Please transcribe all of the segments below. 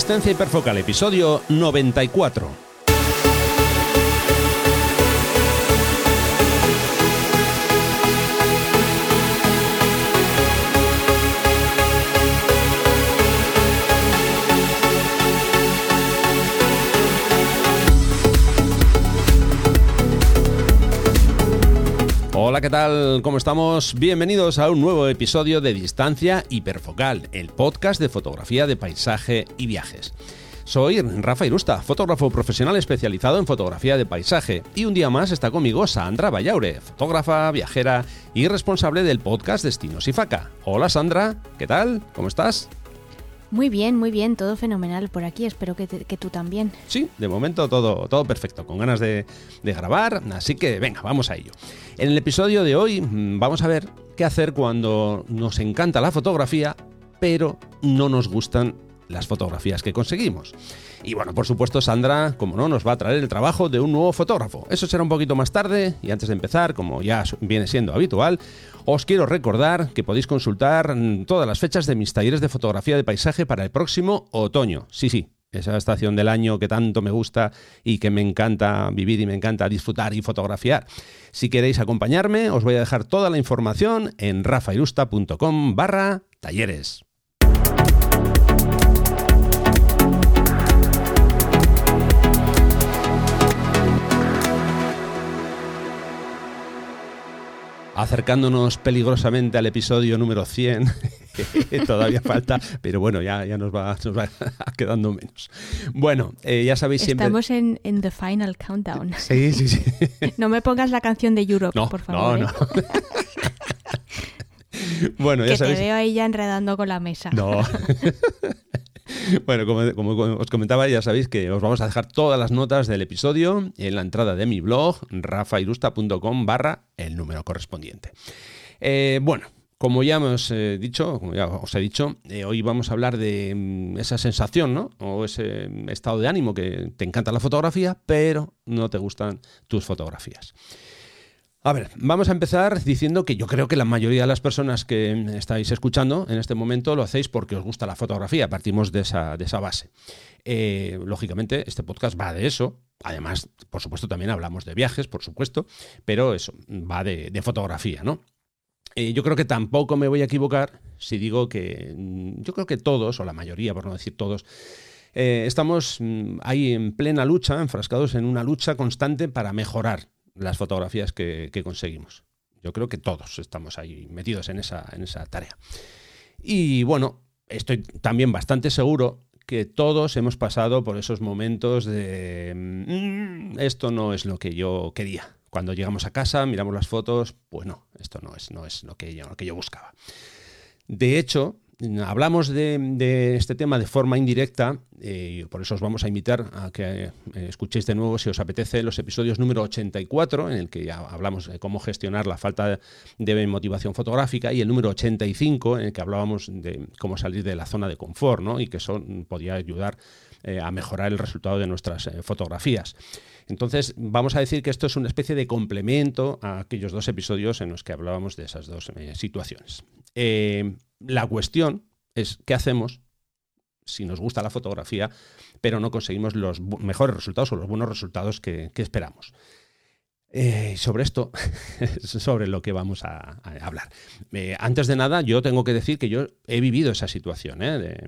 Distancia hiperfocal, episodio 94. Hola, ¿qué tal? ¿Cómo estamos? Bienvenidos a un nuevo episodio de Distancia Hiperfocal, el podcast de fotografía de paisaje y viajes. Soy Rafa Irusta, fotógrafo profesional especializado en fotografía de paisaje, y un día más está conmigo Sandra Vallaure, fotógrafa, viajera y responsable del podcast Destinos y Faca. Hola Sandra, ¿qué tal? ¿Cómo estás? Muy bien, muy bien, todo fenomenal por aquí, espero que, tú también. Sí, de momento todo, todo perfecto, con ganas de, grabar, así que venga, vamos a ello. En el episodio de hoy mm, vamos a ver qué hacer cuando nos encanta la fotografía, pero no nos gustan las fotografías que conseguimos. Y bueno, por supuesto, Sandra, como no, nos va a traer el trabajo de un nuevo fotógrafo. Eso será un poquito más tarde y antes de empezar, como ya viene siendo habitual, os quiero recordar que podéis consultar mm, todas las fechas de mis talleres de fotografía de paisaje para el próximo otoño. Sí, sí, esa estación del año que tanto me gusta y que me encanta vivir y me encanta disfrutar y fotografiar. Si queréis acompañarme, os voy a dejar toda la información en rafairusta.com barra talleres. Acercándonos peligrosamente al episodio número 100. Todavía falta, pero bueno, ya, ya nos, va, nos va quedando menos. Bueno, eh, ya sabéis siempre... Estamos en, The Final Countdown. Sí, sí, sí. no me pongas la canción de Europe, por favor. No, no. ¿eh? bueno, ya que sabéis... te veo ahí ya enredando con la mesa. No. Bueno, como, os comentaba, ya sabéis que os vamos a dejar todas las notas del episodio en la entrada de mi blog, rafairusta.com barra el número correspondiente. Eh, bueno, como ya hemos eh, dicho, como ya os he dicho, eh, hoy vamos a hablar de mm, esa sensación, ¿no? O ese estado de ánimo que te encanta la fotografía, pero no te gustan tus fotografías. A ver, vamos a empezar diciendo que yo creo que la mayoría de las personas que estáis escuchando en este momento lo hacéis porque os gusta la fotografía, partimos de esa, de esa base. Eh, lógicamente, este podcast va de eso. Además, por supuesto, también hablamos de viajes, por supuesto, pero eso va de, fotografía, ¿no? Eh, yo creo que tampoco me voy a equivocar si digo que mm, yo creo que todos, o la mayoría, por no decir todos, eh, estamos mm, ahí en plena lucha, enfrascados en una lucha constante para mejorar las fotografías que, conseguimos. Yo creo que todos estamos ahí metidos en esa, en esa tarea. Y bueno, estoy también bastante seguro que todos hemos pasado por esos momentos de mm, esto no es lo que yo quería. Cuando llegamos a casa, miramos las fotos, pues no, esto no es, no es lo, que yo, lo que yo buscaba. De hecho, hablamos de, este tema de forma indirecta, y por eso os vamos a invitar a que eh, escuchéis de nuevo, si os apetece, los episodios número 84, en el que ya hablamos de cómo gestionar la falta de motivación fotográfica, y el número 85, en el que hablábamos de cómo salir de la zona de confort, ¿no? y que eso podía ayudar eh, a mejorar el resultado de nuestras eh, fotografías. Entonces, vamos a decir que esto es una especie de complemento a aquellos dos episodios en los que hablábamos de esas dos situaciones. La cuestión es qué hacemos si nos gusta la fotografía, pero no conseguimos los mejores resultados o los buenos resultados que, esperamos. Eh, sobre esto, sobre lo que vamos a, hablar. Eh, antes de nada, yo tengo que decir que yo he vivido esa situación. ¿eh?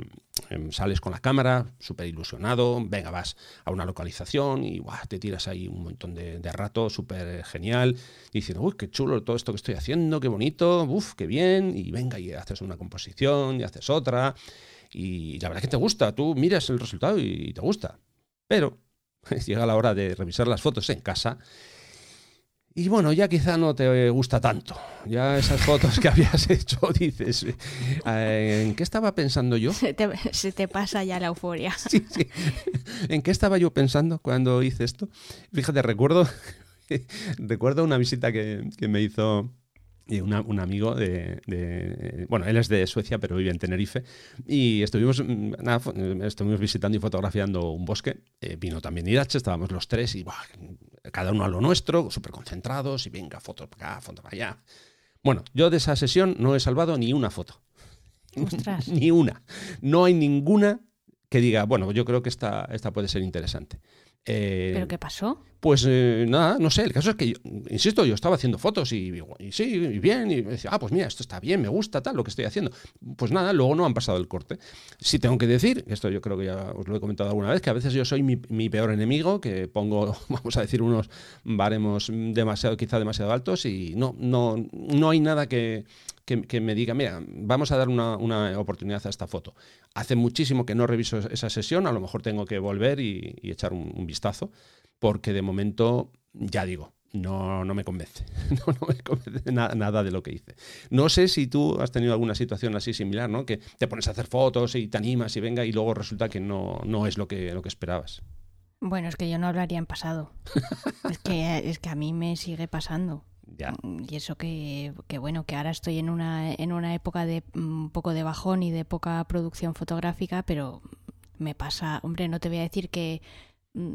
Em, sales con la cámara, súper ilusionado, venga, vas a una localización y te tiras ahí un montón de, rato, súper genial, diciendo, uy, qué chulo todo esto que estoy haciendo, qué bonito, uff, qué bien, y venga, y haces una composición, y haces otra, y la verdad que te gusta, tú miras el resultado y te gusta. Pero llega la hora de revisar las fotos en casa y bueno, ya quizá no te gusta tanto. Ya esas fotos que habías hecho, dices, eh, ¿en qué estaba pensando yo? Se te, pasa ya la euforia. Sí, sí. ¿En qué estaba yo pensando cuando hice esto? Fíjate, recuerdo, recuerdo una visita que, que me hizo un amigo de, Bueno, él es de Suecia, pero vive en Tenerife. Y estuvimos, mm, estuvimos visitando y fotografiando un bosque. Eh, vino también Irache, estábamos los tres y cada uno a lo nuestro, súper concentrados y venga, foto para acá, foto para allá. Bueno, yo de esa sesión no he salvado ni una foto. Ostras. ni una. No hay ninguna que diga, bueno, yo creo que esta, esta puede ser interesante. Eh, ¿Pero qué pasó? Pues eh, nada, no sé. El caso es que, insisto, yo estaba haciendo fotos y, sí, y bien, y decía, ah, pues mira, esto está bien, me gusta tal lo que estoy haciendo. Pues nada, luego no han pasado el corte. Sí tengo que decir, esto yo creo que ya os lo he comentado alguna vez, que a veces yo soy mi, peor enemigo, que pongo, vamos a decir, unos baremos demasiado, quizá demasiado altos y no, no, no hay nada que, que, me diga, mira, vamos a dar una, oportunidad a esta foto. Hace muchísimo que no reviso esa sesión, a lo mejor tengo que volver y, echar un, vistazo, porque de momento, ya digo, no, no me convence. No, me convence nada, de lo que hice. No sé si tú has tenido alguna situación así similar, ¿no? Que te pones a hacer fotos y te animas y venga y luego resulta que no, no es lo que, lo que esperabas. Bueno, es que yo no hablaría en pasado. es, que, es que a mí me sigue pasando. Mm, y eso que, bueno, que ahora estoy en una, en una época de un poco de bajón y de poca producción fotográfica, pero me pasa, hombre, no te voy a decir que mm,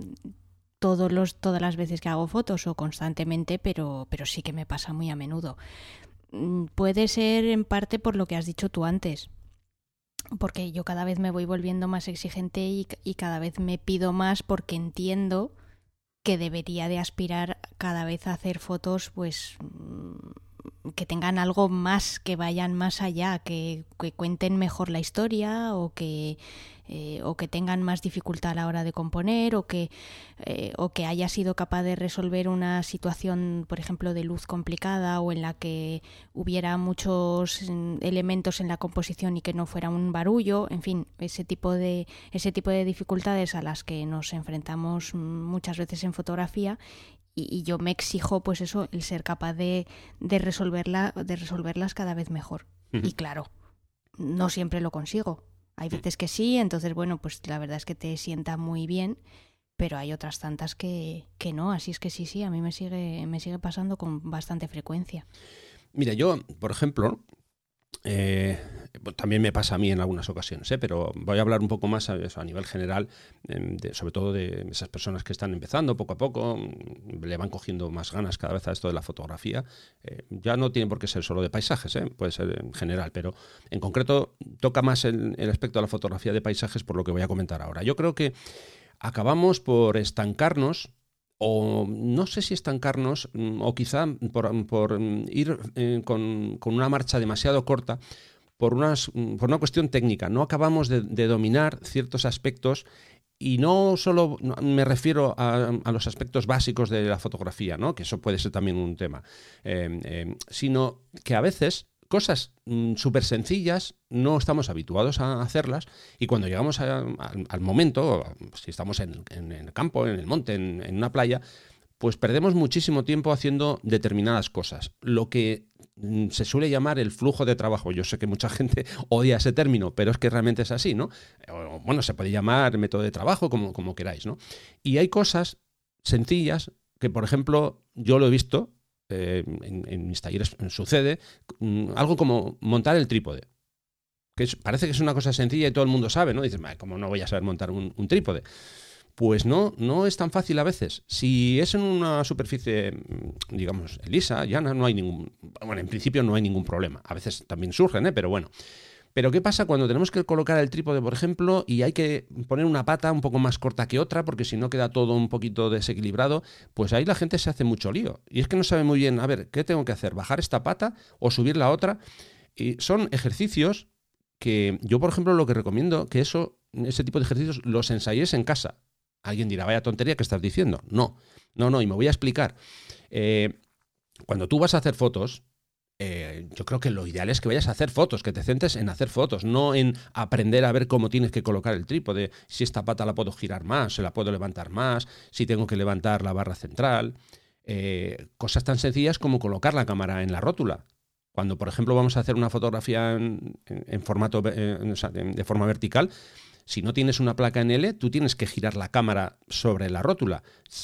todos los, todas las veces que hago fotos o constantemente, pero, pero sí que me pasa muy a menudo. Mm, puede ser en parte por lo que has dicho tú antes, porque yo cada vez me voy volviendo más exigente y, y cada vez me pido más porque entiendo que debería de aspirar cada vez a hacer fotos pues mm, que tengan algo más, que vayan más allá, que, que cuenten mejor la historia o que eh, o que tengan más dificultad a la hora de componer o que, eh, o que haya sido capaz de resolver una situación, por ejemplo, de luz complicada o en la que hubiera muchos mm, elementos en la composición y que no fuera un barullo, en fin, ese tipo de, ese tipo de dificultades a las que nos enfrentamos mm, muchas veces en fotografía y, yo me exijo pues eso el ser capaz de, de resolverla de resolverlas cada vez mejor. Y claro no siempre lo consigo hay veces que sí, entonces bueno, pues la verdad es que te sienta muy bien, pero hay otras tantas que, que no, así es que sí, sí, a mí me sigue, me sigue pasando con bastante frecuencia. Mira, yo, por ejemplo, eh, también me pasa a mí en algunas ocasiones, ¿eh? pero voy a hablar un poco más a, nivel general, em, sobre todo de esas personas que están empezando poco a poco, mm, le van cogiendo más ganas cada vez a esto de la fotografía. Eh, ya no tiene por qué ser solo de paisajes, puede ser en general, pero en concreto toca más el aspecto de la fotografía de paisajes por lo que voy a comentar ahora. Yo creo que acabamos por estancarnos o no sé si estancarnos mm, o quizá por, mm, ir eh, con, una marcha demasiado corta por, mm, por una cuestión técnica. No acabamos de, dominar ciertos aspectos y no solo me refiero a, los aspectos básicos de la fotografía, ¿no? que eso puede ser también un tema, eh, eh, sino que a veces cosas mm, súper sencillas, no estamos habituados a hacerlas y cuando llegamos al momento, si estamos en, el campo, en el monte, en, una playa, pues perdemos muchísimo tiempo haciendo determinadas cosas. Lo que mm, se suele llamar el flujo de trabajo. Yo sé que mucha gente odia ese término, pero es que realmente es así, ¿no? bueno, se puede llamar método de trabajo, como, como queráis, ¿no? Y hay cosas sencillas que, por ejemplo, yo lo he visto eh, en, mis talleres sucede, mm, algo como montar el trípode. Que parece que es una cosa sencilla y todo el mundo sabe, ¿no? Dices, ¿cómo no voy a saber montar un, trípode? Pues no, no es tan fácil a veces. Si es en una superficie, mm, digamos, lisa, llana, no hay ningún. Bueno, en principio no hay ningún problema. A veces también surgen, ¿eh? pero bueno. Pero ¿qué pasa cuando tenemos que colocar el trípode, por ejemplo, y hay que poner una pata un poco más corta que otra, porque si no queda todo un poquito desequilibrado? Pues ahí la gente se hace mucho lío. Y es que no sabe muy bien, a ver, ¿qué tengo que hacer? ¿Bajar esta pata o subir la otra? Y son ejercicios que yo, por ejemplo, lo que recomiendo, que eso, ese tipo de ejercicios los ensayes en casa. Alguien dirá, vaya tontería que estás diciendo. No, no, no, y me voy a explicar. Eh, cuando tú vas a hacer fotos, eh, yo creo que lo ideal es que vayas a hacer fotos, que te centres en hacer fotos, no en aprender a ver cómo tienes que colocar el trípode, si esta pata la puedo girar más, se la puedo levantar más, si tengo que levantar la barra central. Eh, cosas tan sencillas como colocar la cámara en la rótula. Cuando, por ejemplo, vamos a hacer una fotografía en, formato eh, de forma vertical, si no tienes una placa en L, tú tienes que girar la cámara sobre la rótula.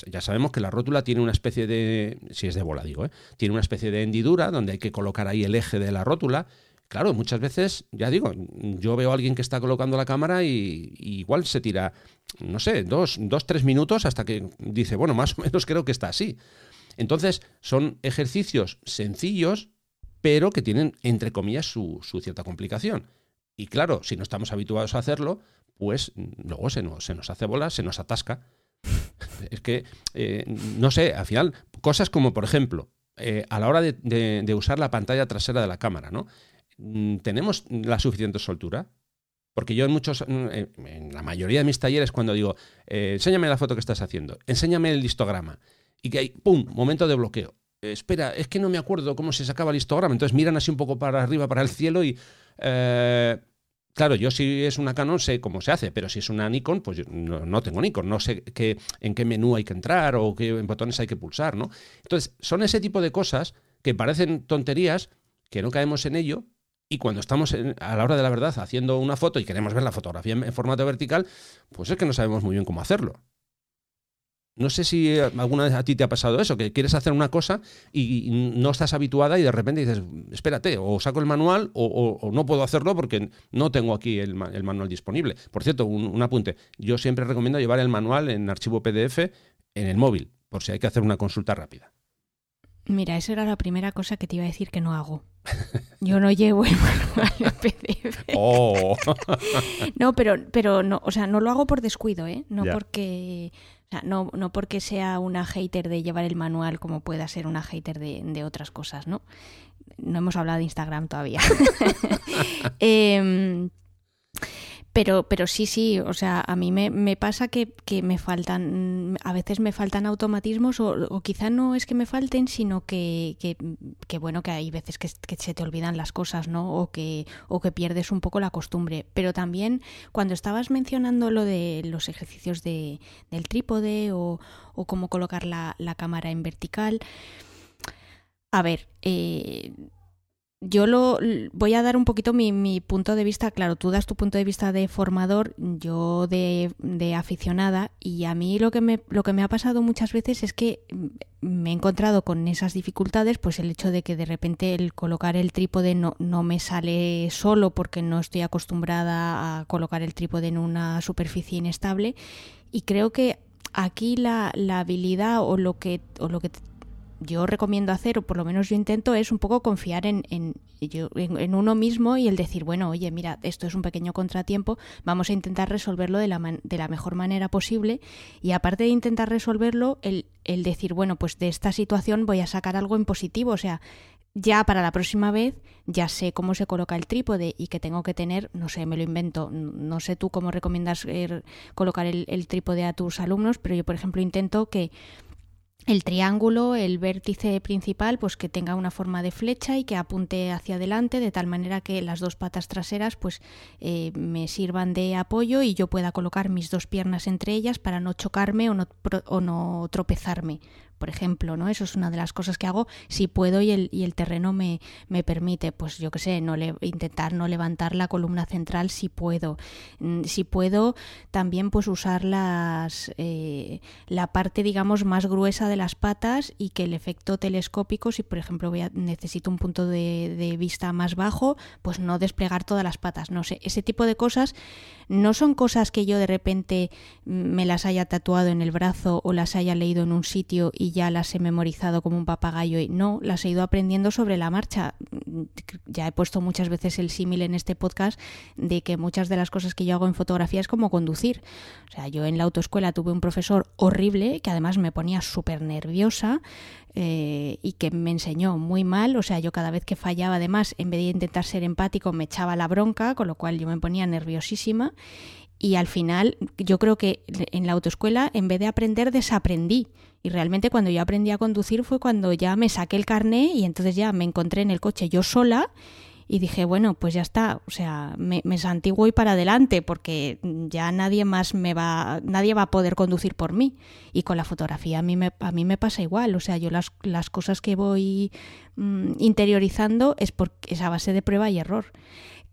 Ya sabemos que la rótula tiene una especie de, si es de bola digo, ¿eh? tiene una especie de hendidura donde hay que colocar ahí el eje de la rótula. Claro, muchas veces, ya digo, yo veo a alguien que está colocando la cámara y, igual se tira, no sé, dos, dos, tres minutos hasta que dice, bueno, más o menos creo que está así. Entonces, son ejercicios sencillos, pero que tienen, entre comillas, su, su cierta complicación. Y claro, si no estamos habituados a hacerlo, pues luego se nos, se nos hace bola, se nos atasca. es que, eh, no sé, al final, cosas como, por ejemplo, eh, a la hora de, usar la pantalla trasera de la cámara, ¿no? Mm, ¿Tenemos la suficiente soltura? Porque yo en muchos, mm, en la mayoría de mis talleres, cuando digo, eh, enséñame la foto que estás haciendo, enséñame el histograma, y que hay, ¡pum!, momento de bloqueo. Espera, es que no me acuerdo cómo se sacaba el histograma. Entonces miran así un poco para arriba, para el cielo y Claro, yo si es una Canon sé cómo se hace, pero si es una Nikon, pues no, tengo Nikon, no sé qué, en qué menú hay que entrar o qué botones hay que pulsar, ¿no? Entonces, son ese tipo de cosas que parecen tonterías, que no caemos en ello, y cuando estamos a la hora de la verdad haciendo una foto y queremos ver la fotografía en formato vertical, pues es que no sabemos muy bien cómo hacerlo. No sé si eh, alguna vez a ti te ha pasado eso, que quieres hacer una cosa y no estás habituada y de repente dices, espérate, o saco el manual o, no puedo hacerlo porque no tengo aquí el, manual disponible. Por cierto, un, apunte, yo siempre recomiendo llevar el manual en archivo PDF en el móvil, por si hay que hacer una consulta rápida. Mira, esa era la primera cosa que te iba a decir que no hago. Yo no llevo el manual en PDF. Oh. no, pero, pero no, o sea, no lo hago por descuido, ¿eh? No porque no, no porque sea una hater de llevar el manual como pueda ser una hater de, otras cosas, ¿no? No hemos hablado de Instagram todavía. eh, pero, pero sí, sí, o sea, a mí me, pasa que, me faltan, a veces me faltan automatismos o, quizá no es que me falten, sino que, que, bueno, que hay veces que, se te olvidan las cosas, ¿no? O que, o que pierdes un poco la costumbre. Pero también cuando estabas mencionando lo de los ejercicios de, del trípode o, o cómo colocar la, la cámara en vertical, a ver, eh, yo lo voy a dar un poquito mi, punto de vista. Claro, tú das tu punto de vista de formador, yo de, aficionada, y a mí lo que me lo que me ha pasado muchas veces es que me he encontrado con esas dificultades, pues el hecho de que de repente el colocar el trípode no, no me sale solo porque no estoy acostumbrada a colocar el trípode en una superficie inestable. Y creo que aquí la, la habilidad o lo que o lo que yo recomiendo hacer, o por lo menos yo intento, es un poco confiar en, en, en, uno mismo y el decir, bueno, oye, mira, esto es un pequeño contratiempo, vamos a intentar resolverlo de la, de la mejor manera posible. Y aparte de intentar resolverlo, el, el decir, bueno, pues de esta situación voy a sacar algo en positivo, o sea, ya para la próxima vez ya sé cómo se coloca el trípode y que tengo que tener, no sé, me lo invento, no sé tú cómo recomiendas er, colocar el, trípode a tus alumnos, pero yo, por ejemplo, intento que el triángulo, el vértice principal, pues que tenga una forma de flecha y que apunte hacia adelante de tal manera que las dos patas traseras pues eh, me sirvan de apoyo y yo pueda colocar mis dos piernas entre ellas para no chocarme o no, o no tropezarme por ejemplo, ¿no? Eso es una de las cosas que hago si puedo y el, y el terreno me, me permite, pues yo qué sé, no le, intentar no levantar la columna central si puedo. Mm, si puedo, también pues usar las, eh, la parte, digamos, más gruesa de las patas y que el efecto telescópico, si por ejemplo voy a, necesito un punto de, de vista más bajo, pues no desplegar todas las patas, no sé, ese tipo de cosas no son cosas que yo de repente me las haya tatuado en el brazo o las haya leído en un sitio y ya las he memorizado como un papagayo y no, las he ido aprendiendo sobre la marcha. Ya he puesto muchas veces el símil en este podcast de que muchas de las cosas que yo hago en fotografía es como conducir. O sea, yo en la autoescuela tuve un profesor horrible que además me ponía súper nerviosa. Eh, y que me enseñó muy mal, o sea, yo cada vez que fallaba además, en vez de intentar ser empático, me echaba la bronca, con lo cual yo me ponía nerviosísima y al final yo creo que en la autoescuela en vez de aprender desaprendí y realmente cuando yo aprendí a conducir fue cuando ya me saqué el carné y entonces ya me encontré en el coche yo sola y dije, bueno, pues ya está, o sea, me, me santiguo y para adelante porque ya nadie más me va, nadie va a poder conducir por mí. Y con la fotografía a mí me, a mí me pasa igual, o sea, yo las, las cosas que voy mm, interiorizando es, por, es a base de prueba y error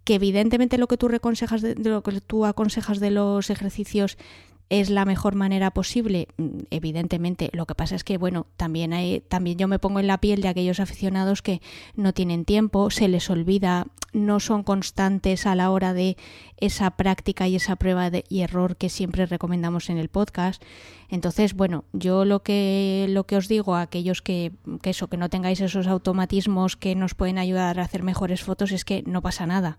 que evidentemente lo que tú de, lo que tú aconsejas de los ejercicios es la mejor manera posible, mm, evidentemente. Lo que pasa es que, bueno, también hay, también yo me pongo en la piel de aquellos aficionados que no tienen tiempo, se les olvida, no son constantes a la hora de esa práctica y esa prueba de, y error que siempre recomendamos en el podcast. Entonces, bueno, yo lo que lo que os digo a aquellos que, que eso, que no tengáis esos automatismos que nos pueden ayudar a hacer mejores fotos es que no pasa nada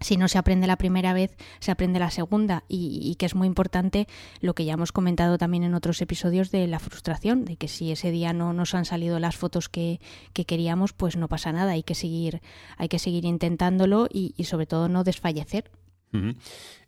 si no se aprende la primera vez, se aprende la segunda y, que es muy importante lo que ya hemos comentado también en otros episodios de la frustración, de que si ese día no nos han salido las fotos que, queríamos, pues no pasa nada, hay que seguir, hay que seguir intentándolo y, sobre todo no desfallecer.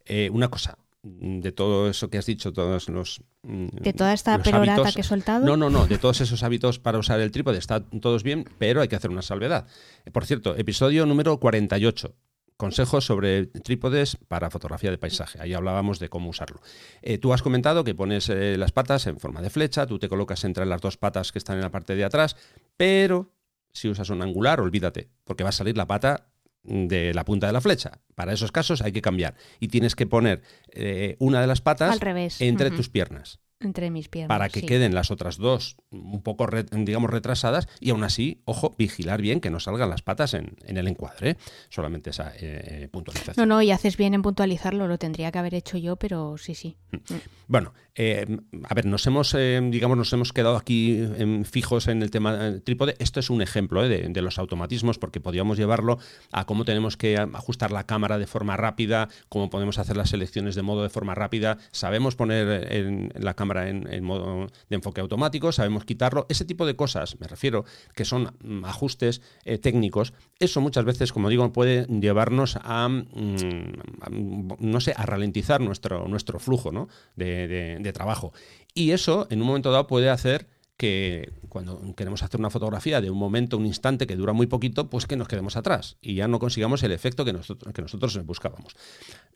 Eh, una cosa, de todo eso que has dicho, todos los... Mm, de toda esta perorata que he soltado. No, no, no, de todos esos hábitos para usar el trípode, está todos bien, pero hay que hacer una salvedad. Por cierto, episodio número 48 consejos sobre trípodes para fotografía de paisaje. Ahí hablábamos de cómo usarlo. Eh, tú has comentado que pones eh, las patas en forma de flecha, tú te colocas entre las dos patas que están en la parte de atrás, pero si usas un angular, olvídate, porque va a salir la pata de la punta de la flecha. Para esos casos hay que cambiar y tienes que poner eh, una de las patas entre tus piernas. Entre mis piernas. Para que queden las otras dos un poco, digamos, retrasadas y aún así, ojo, vigilar bien que no salgan las patas en, el encuadre. Solamente esa eh, puntualización. No, no, y haces bien en puntualizarlo, lo tendría que haber hecho yo, pero sí, sí. Mm. Bueno, eh, a ver, nos hemos, eh, digamos, nos hemos quedado aquí fijos en el tema trípode. Esto es un ejemplo de, de, los automatismos porque podríamos llevarlo a cómo tenemos que ajustar la cámara de forma rápida, cómo podemos hacer las selecciones de modo de forma rápida. Sabemos poner en la cámara en, modo de enfoque automático, sabemos quitarlo, ese tipo de cosas, me refiero, que son mm, ajustes eh, técnicos, eso muchas veces, como digo, puede llevarnos a, mm, no sé, a ralentizar nuestro, nuestro flujo de trabajo. Y eso, en un momento dado, puede hacer que cuando queremos hacer una fotografía de un momento, un instante que dura muy poquito, pues que nos quedemos atrás y ya no consigamos el efecto que nosotros, que nosotros buscábamos.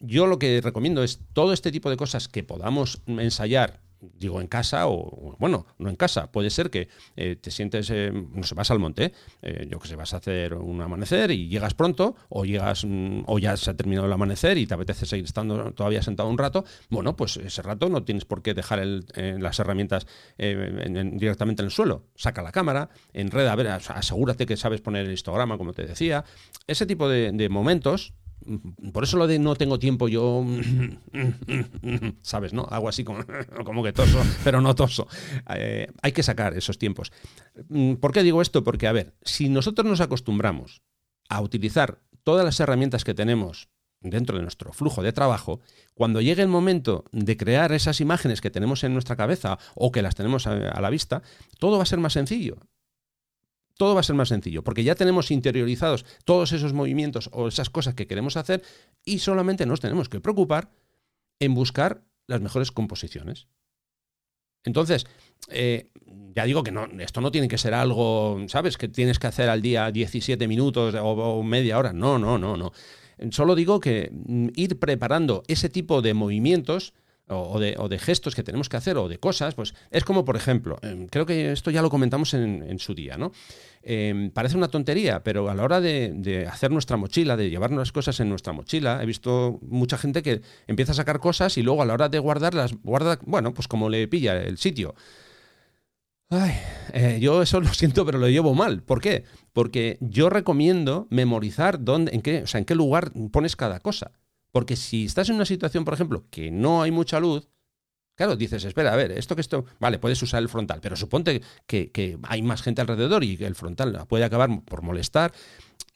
Yo lo que recomiendo es todo este tipo de cosas que podamos ensayar digo en casa o, bueno, no en casa, puede ser que eh, te sientes, eh, no sé, vas al monte, eh, yo que sé, vas a hacer un amanecer y llegas pronto o llegas mm, o ya se ha terminado el amanecer y te apetece seguir estando todavía sentado un rato, bueno, pues ese rato no tienes por qué dejar las herramientas directamente en el suelo, saca la cámara, enreda, a ver, asegúrate que sabes poner el histograma, como te decía, ese tipo de momentos por eso lo de no tengo tiempo, yo. ¿Sabes, no? Hago así como, como que toso, pero no toso. Eh, hay que sacar esos tiempos. Mm, ¿Por qué digo esto? Porque, a ver, si nosotros nos acostumbramos a utilizar todas las herramientas que tenemos dentro de nuestro flujo de trabajo, cuando llegue el momento de crear esas imágenes que tenemos en nuestra cabeza o que las tenemos a la vista, todo va a ser más sencillo todo va a ser más sencillo, porque ya tenemos interiorizados todos esos movimientos o esas cosas que queremos hacer y solamente nos tenemos que preocupar en buscar las mejores composiciones. Entonces, eh, ya digo que no, esto no tiene que ser algo, ¿sabes? Que tienes que hacer al día 17 minutos o, media hora. No, no, no, no. Solo digo que mm, ir preparando ese tipo de movimientos o de, gestos que tenemos que hacer o de cosas, pues es como, por ejemplo, em, creo que esto ya lo comentamos en, su día, ¿no? Em, parece una tontería, pero a la hora de, hacer nuestra mochila, de llevar las cosas en nuestra mochila, he visto mucha gente que empieza a sacar cosas y luego a la hora de guardarlas, guarda, bueno, pues como le pilla el sitio. Ay, eh, yo eso lo siento, pero lo llevo mal. ¿Por qué? Porque yo recomiendo memorizar dónde, en qué, o sea, en qué lugar pones cada cosa. Porque si estás en una situación, por ejemplo, que no hay mucha luz, claro, dices, espera, a ver, esto que esto, vale, puedes usar el frontal, pero suponte que, hay más gente alrededor y que el frontal puede acabar por molestar.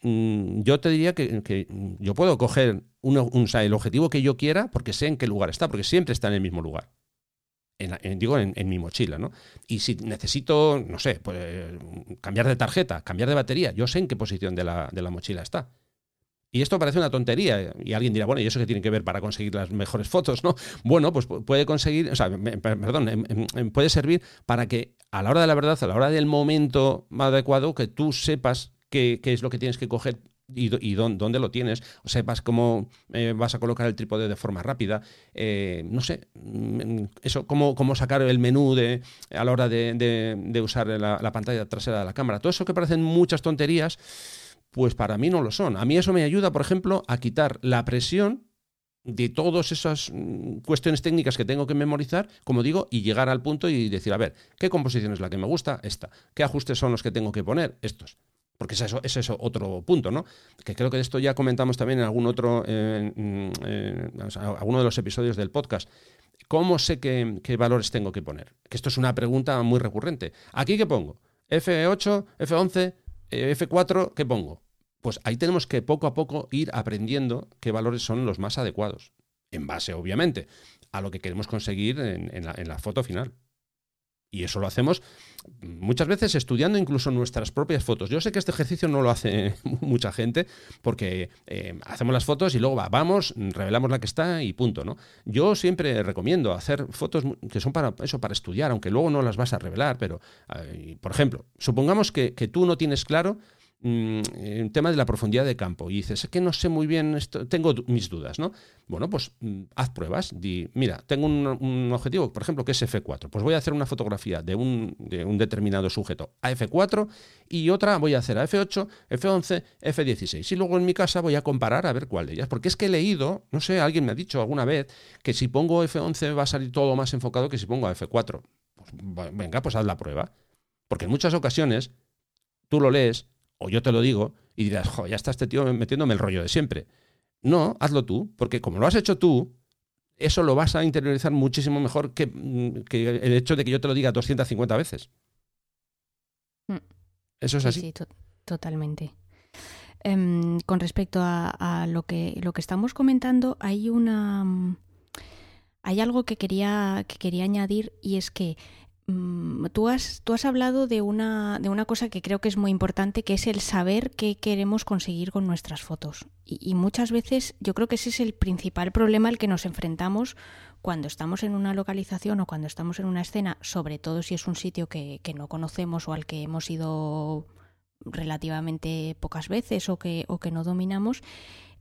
Mm, yo te diría que, yo puedo coger el objetivo que yo quiera porque sé en qué lugar está, porque siempre está en el mismo lugar. En, digo, en, mi mochila, ¿no? Y si necesito, no sé, pues, cambiar de tarjeta, cambiar de batería, yo sé en qué posición de la mochila está. Y esto parece una tontería. Y alguien dirá, bueno, ¿y eso qué tiene que ver para conseguir las mejores fotos? ¿no? Bueno, pues puede conseguir, o sea, perdón, em, em, em, puede servir para que a la hora de la verdad, a la hora del momento adecuado, que tú sepas qué, es lo que tienes que coger y, dónde, lo tienes, o sepas cómo eh, vas a colocar el trípode de forma rápida, eh, no sé, mm, eso, cómo, cómo, sacar el menú de, a la hora de, usar la, la, pantalla trasera de la cámara. Todo eso que parecen muchas tonterías, pues para mí no lo son. A mí eso me ayuda, por ejemplo, a quitar la presión de todas esas mm, cuestiones técnicas que tengo que memorizar, como digo, y llegar al punto y decir, a ver, ¿qué composición es la que me gusta? Esta. ¿Qué ajustes son los que tengo que poner? Estos. Porque es eso, es eso otro punto, ¿no? Que creo que de esto ya comentamos también en algún otro, mm, alguno de los episodios del podcast. ¿Cómo sé qué, qué valores tengo que poner? Que esto es una pregunta muy recurrente. ¿Aquí qué pongo? F8, F11, F4, ¿qué pongo? pues ahí tenemos que poco a poco ir aprendiendo qué valores son los más adecuados, en base, obviamente, a lo que queremos conseguir en, la, foto final. Y eso lo hacemos muchas veces estudiando incluso nuestras propias fotos. Yo sé que este ejercicio no lo hace mucha gente porque eh, hacemos las fotos y luego vamos, revelamos la que está y punto, ¿no? Yo siempre recomiendo hacer fotos que son para eso, para estudiar, aunque luego no las vas a revelar, pero, por ejemplo, supongamos que, que tú no tienes claro Mm, el tema de la profundidad de campo y dices, es que no sé muy bien esto, tengo mis dudas, ¿no? Bueno, pues mm, haz pruebas, di, mira, tengo un, objetivo, por ejemplo, que es F4, pues voy a hacer una fotografía de un, de un determinado sujeto a F4 y otra voy a hacer a F8, F11, F16 y luego en mi casa voy a comparar a ver cuál de ellas, porque es que he leído, no sé, alguien me ha dicho alguna vez que si pongo F11 va a salir todo más enfocado que si pongo a F4. Pues, venga, pues haz la prueba. Porque en muchas ocasiones tú lo lees o yo te lo digo y dirás, jo, ya está este tío metiéndome el rollo de siempre. No, hazlo tú, porque como lo has hecho tú, eso lo vas a interiorizar muchísimo mejor que, mm, el hecho de que yo te lo diga 250 veces. Mm. Eso es así. Sí, totalmente. Em, con respecto a, lo, que, lo que estamos comentando, hay una. Mm, hay algo que quería, que quería añadir y es que tú has, tú has hablado de una, de una cosa que creo que es muy importante, que es el saber qué queremos conseguir con nuestras fotos. Y, muchas veces yo creo que ese es el principal problema al que nos enfrentamos cuando estamos en una localización o cuando estamos en una escena, sobre todo si es un sitio que, que no conocemos o al que hemos ido relativamente pocas veces o que, o que no dominamos,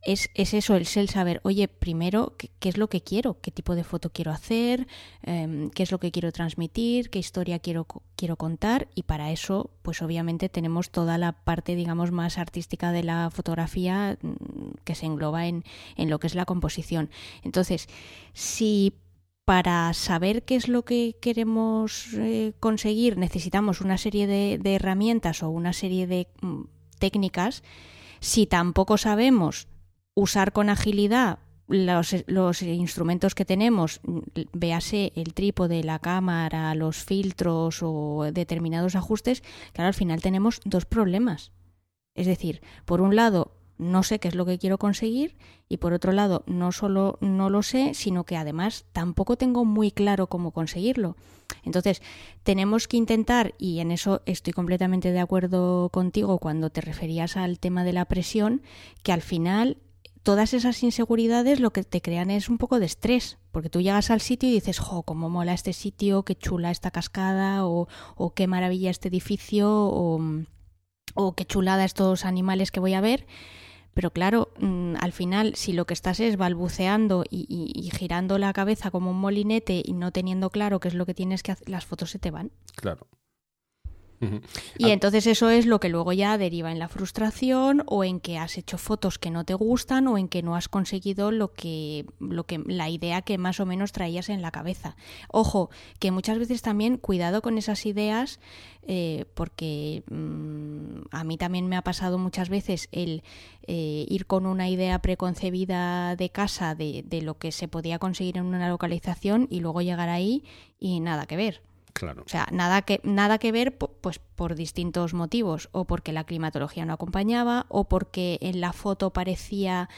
es, eso, el saber, oye, primero, ¿qué, es lo que quiero? ¿Qué tipo de foto quiero hacer? Em, ¿Qué es lo que quiero transmitir? ¿Qué historia quiero, quiero contar? Y para eso, pues obviamente tenemos toda la parte, digamos, más artística de la fotografía mm, que se engloba en, en lo que es la composición. Entonces, si para saber qué es lo que queremos eh, conseguir necesitamos una serie de, de herramientas o una serie de mm, técnicas, si tampoco sabemos usar con agilidad los, instrumentos que tenemos, véase el trípode, la cámara, los filtros o determinados ajustes, claro, al final tenemos dos problemas. Es decir, por un lado, no sé qué es lo que quiero conseguir y por otro lado, no solo no lo sé, sino que además tampoco tengo muy claro cómo conseguirlo. Entonces, tenemos que intentar, y en eso estoy completamente de acuerdo contigo cuando te referías al tema de la presión, que al final todas esas inseguridades lo que te crean es un poco de estrés, porque tú llegas al sitio y dices, jo, cómo mola este sitio, qué chula esta cascada, o, o qué maravilla este edificio, o, qué chulada estos animales que voy a ver. Pero claro, mm, al final, si lo que estás es balbuceando y, y, girando la cabeza como un molinete y no teniendo claro qué es lo que tienes que hacer, las fotos se te van. Claro. Y ah. entonces eso es lo que luego ya deriva en la frustración o en que has hecho fotos que no te gustan o en que no has conseguido lo que, lo que la idea que más o menos traías en la cabeza. Ojo, que muchas veces también cuidado con esas ideas eh, porque mm, a mí también me ha pasado muchas veces el eh, ir con una idea preconcebida de casa de, de lo que se podía conseguir en una localización y luego llegar ahí y nada que ver. O sea, nada que, nada que ver pues, por distintos motivos, o porque la climatología no acompañaba, o porque en la foto parecía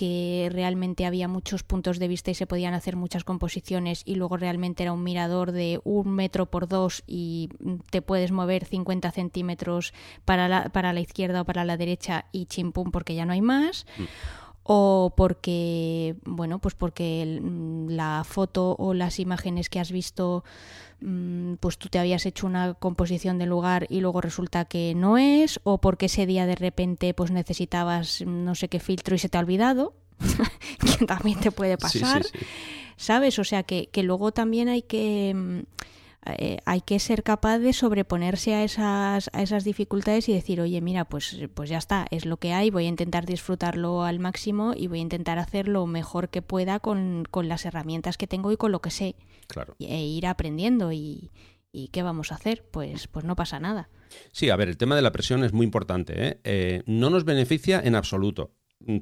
que realmente había muchos puntos de vista y se podían hacer muchas composiciones y luego realmente era un mirador de un metro por dos y te puedes mover 50 centímetros para la, para la izquierda o para la derecha y chimpum porque ya no hay más. Mm. O porque bueno pues porque la foto o las imágenes que has visto Mm, pues tú te habías hecho una composición del lugar y luego resulta que no es, o porque ese día de repente pues necesitabas no sé qué filtro y se te ha olvidado, que también te puede pasar, ¿sabes? O sea que, que luego también hay que mm, eh, hay que ser capaz de sobreponerse a esas, a esas dificultades y decir, oye, mira, pues, pues ya está, es lo que hay, voy a intentar disfrutarlo al máximo y voy a intentar hacer lo mejor que pueda con, con las herramientas que tengo y con lo que sé. Claro. E ir aprendiendo y, ¿Y qué vamos a hacer? Pues, pues no pasa nada. Sí, a ver, el tema de la presión es muy importante. ¿eh? Eh, no nos beneficia en absoluto,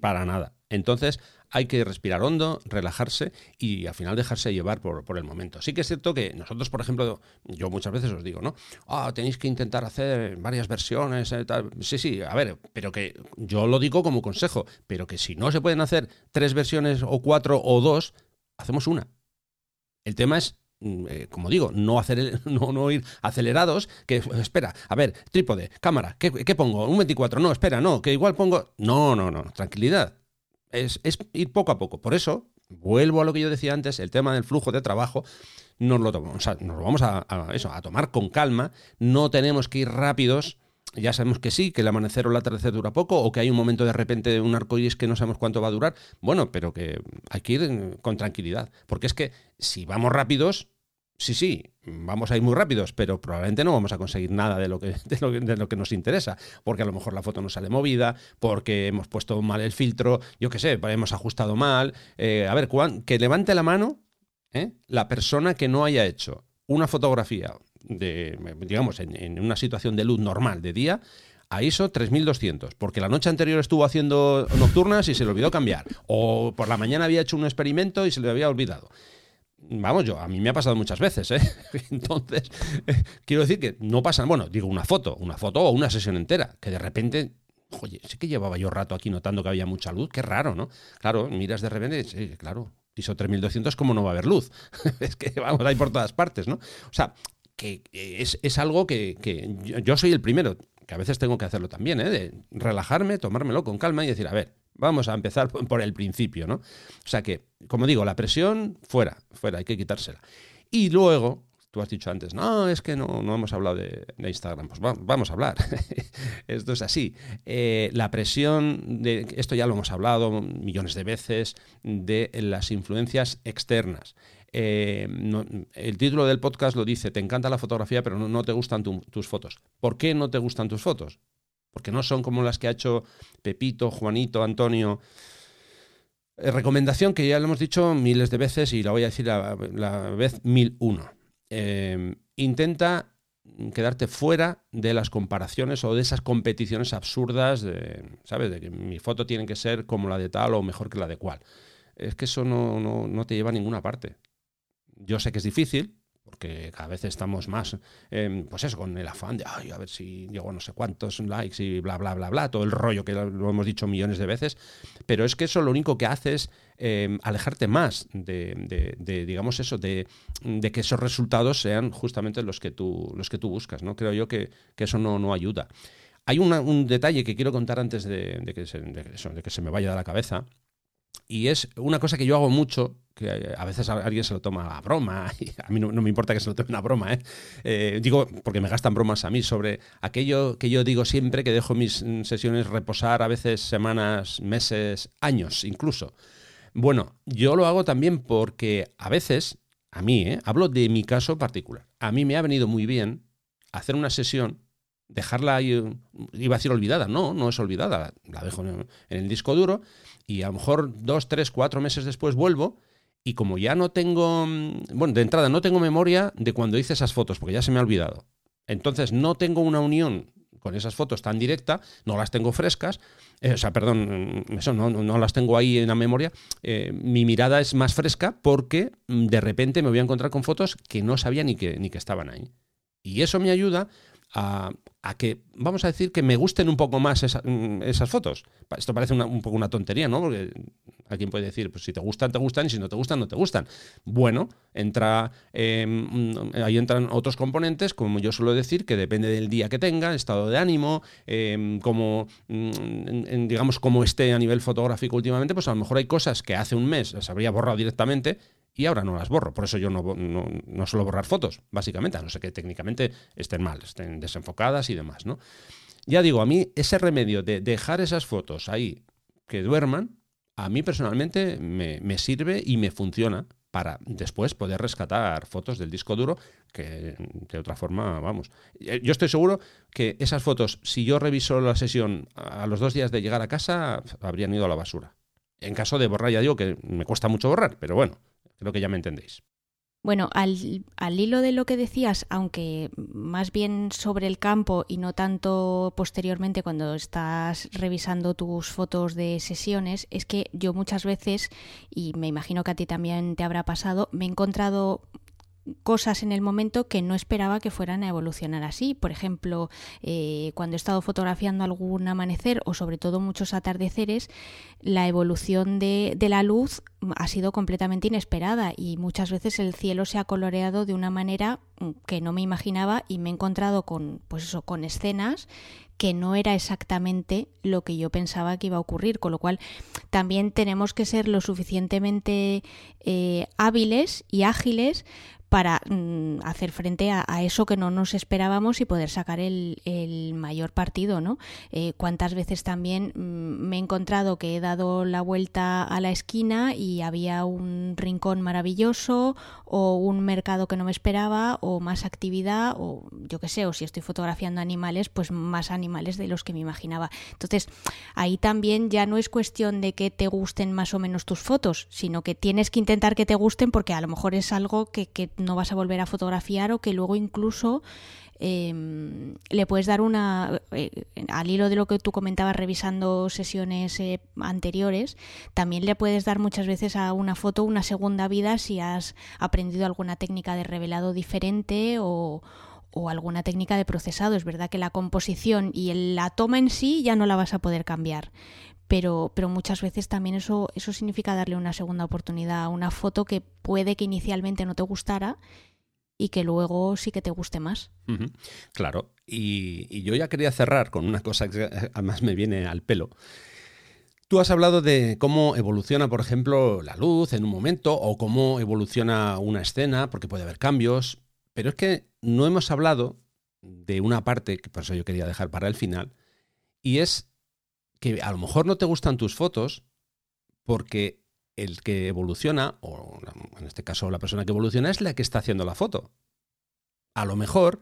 para nada. Entonces, hay que respirar hondo, relajarse y al final dejarse llevar por, el momento. Sí que es cierto que nosotros, por ejemplo, yo muchas veces os digo, ¿no? Ah, tenéis que intentar hacer varias versiones, eh, tal. Sí, sí, a ver, pero que yo lo digo como consejo, pero que si no se pueden hacer tres versiones o cuatro o dos, hacemos una. El tema es mm, eh, como digo, no, hacer, no, no, ir acelerados, que espera, a ver, trípode, cámara, ¿qué, ¿qué, pongo? Un 24, no, espera, no, que igual pongo... No, no, no, tranquilidad es, ir poco a poco. Por eso, vuelvo a lo que yo decía antes, el tema del flujo de trabajo, nos lo, tomamos, nos vamos a, eso, a tomar con calma, no tenemos que ir rápidos. Ya sabemos que sí, que el amanecer o el atardecer dura poco, o que hay un momento de repente de un arcoíris que no sabemos cuánto va a durar. Bueno, pero que hay que ir con tranquilidad. Porque es que si vamos rápidos, sí, sí, vamos a ir muy rápidos, pero probablemente no vamos a conseguir nada de lo que, de lo, que nos interesa, porque a lo mejor la foto no sale movida, porque hemos puesto mal el filtro, yo qué sé, hemos ajustado mal. Eh, a ver, que levante la mano ¿eh? la persona que no haya hecho una fotografía de, digamos, en, en una situación de luz normal de día, a ISO 3200, porque la noche anterior estuvo haciendo nocturnas y se le olvidó cambiar, o por la mañana había hecho un experimento y se le había olvidado. Vamos, yo, a mí me ha pasado muchas veces, ¿eh? Entonces, eh, quiero decir que no pasa, bueno, digo una foto, una foto o una sesión entera, que de repente, oye, sí que llevaba yo rato aquí notando que había mucha luz, qué raro, ¿no? Claro, miras de repente, sí, claro, ISO 3200, ¿cómo no va a haber luz? es que, vamos, hay por todas partes, ¿no? O sea, que es, algo que, yo, soy el primero, que a veces tengo que hacerlo también, ¿eh? De relajarme, tomármelo con calma y decir, a ver, Vamos a empezar por el principio, ¿no? O sea que, como digo, la presión fuera, fuera, hay que quitársela. Y luego, tú has dicho antes, no, es que no, no hemos hablado de, Instagram. Pues vamos a hablar. esto es así. Eh, la presión, de, esto ya lo hemos hablado millones de veces, de las influencias externas. Eh, el título del podcast lo dice, te encanta la fotografía, pero no, te gustan tus fotos. ¿Por qué no te gustan tus fotos? Porque no son como las que ha hecho Pepito, Juanito, Antonio. Eh, recomendación que ya lo hemos dicho miles de veces y la voy a decir la, vez mil uno. Em, intenta quedarte fuera de las comparaciones o de esas competiciones absurdas de, ¿sabes? De que mi foto tiene que ser como la de tal o mejor que la de cual. Es que eso no, no, no te lleva a ninguna parte. Yo sé que es difícil, porque cada vez estamos más, em, pues eso, con el afán de, ay, a ver si llego a no sé cuántos likes y bla, bla, bla, bla, todo el rollo que lo hemos dicho millones de veces, pero es que eso lo único que hace es em, alejarte más de, digamos eso, de, que esos resultados sean justamente los que tú, los que tú buscas, ¿no? Creo yo que, eso no, no ayuda. Hay un detalle que quiero contar antes de, de que se me vaya de la cabeza, y es una cosa que yo hago mucho, que a veces alguien se lo toma a broma, y a mí no, me importa que se lo tome a broma, ¿eh? ¿eh? digo, porque me gastan bromas a mí sobre aquello que yo digo siempre, que dejo mis sesiones reposar a veces semanas, meses, años incluso. Bueno, yo lo hago también porque a veces, a mí, ¿eh? hablo de mi caso particular, a mí me ha venido muy bien hacer una sesión dejarla ahí, iba a decir olvidada, no, no es olvidada, la dejo en el disco duro y a lo mejor dos, tres, cuatro meses después vuelvo y como ya no tengo, bueno, de entrada no tengo memoria de cuando hice esas fotos, porque ya se me ha olvidado. Entonces no tengo una unión con esas fotos tan directa, no las tengo frescas, eh, o sea, perdón, eso no, no, las tengo ahí en la memoria, eh, mi mirada es más fresca porque mm, de repente me voy a encontrar con fotos que no sabía ni que, ni que estaban ahí. Y eso me ayuda a, que, vamos a decir, que me gusten un poco más mm, esas fotos. Esto parece un poco una tontería, ¿no? Porque alguien puede decir, pues si te gustan, te gustan, y si no te gustan, no te gustan. Bueno, entra, em, ahí entran otros componentes, como yo suelo decir, que depende del día que tenga, estado de ánimo, em, como, mm, digamos, como esté a nivel fotográfico últimamente, pues a lo mejor hay cosas que hace un mes las habría borrado directamente y ahora no las borro. Por eso yo no, no, suelo borrar fotos, básicamente, a no ser que técnicamente estén mal, estén desenfocadas y demás, ¿no? Ya digo, a mí ese remedio de dejar esas fotos ahí que duerman, a mí personalmente me, me sirve y me funciona para después poder rescatar fotos del disco duro que de otra forma, vamos. Yo estoy seguro que esas fotos, si yo reviso la sesión a los dos días de llegar a casa, habrían ido a la basura. En caso de borrar, ya digo que me cuesta mucho borrar, pero bueno, Creo que ya me entendéis. Bueno, al, al, hilo de lo que decías, aunque más bien sobre el campo y no tanto posteriormente cuando estás revisando tus fotos de sesiones, es que yo muchas veces, y me imagino que a ti también te habrá pasado, me he encontrado cosas en el momento que no esperaba que fueran a evolucionar así. Por ejemplo, eh, cuando he estado fotografiando algún amanecer o sobre todo muchos atardeceres, la evolución de, la luz ha sido completamente inesperada y muchas veces el cielo se ha coloreado de una manera que no me imaginaba y me he encontrado con, pues eso, con escenas que no era exactamente lo que yo pensaba que iba a ocurrir, con lo cual también tenemos que ser lo suficientemente eh, hábiles y ágiles para mm, hacer frente a, eso que no nos esperábamos y poder sacar el, mayor partido, ¿no? Eh, cuántas veces también mm, me he encontrado que he dado la vuelta a la esquina y había un rincón maravilloso o un mercado que no me esperaba o más actividad o yo qué sé, o si estoy fotografiando animales, pues más animales de los que me imaginaba. Entonces, ahí también ya no es cuestión de que te gusten más o menos tus fotos, sino que tienes que intentar que te gusten porque a lo mejor es algo que, que no vas a volver a fotografiar o que luego incluso em, le puedes dar una, eh, al hilo de lo que tú comentabas revisando sesiones eh, anteriores, también le puedes dar muchas veces a una foto una segunda vida si has aprendido alguna técnica de revelado diferente o, o alguna técnica de procesado. Es verdad que la composición y la toma en sí ya no la vas a poder cambiar, pero, pero muchas veces también eso, eso significa darle una segunda oportunidad a una foto que puede que inicialmente no te gustara y que luego sí que te guste más. Claro, y, yo ya quería cerrar con una cosa que además me viene al pelo. Tú has hablado de cómo evoluciona, por ejemplo, la luz en un momento o cómo evoluciona una escena, porque puede haber cambios, pero es que no hemos hablado de una parte, que por eso yo quería dejar para el final, y es que a lo mejor no te gustan tus fotos porque el que evoluciona, o en este caso la persona que evoluciona, es la que está haciendo la foto. A lo mejor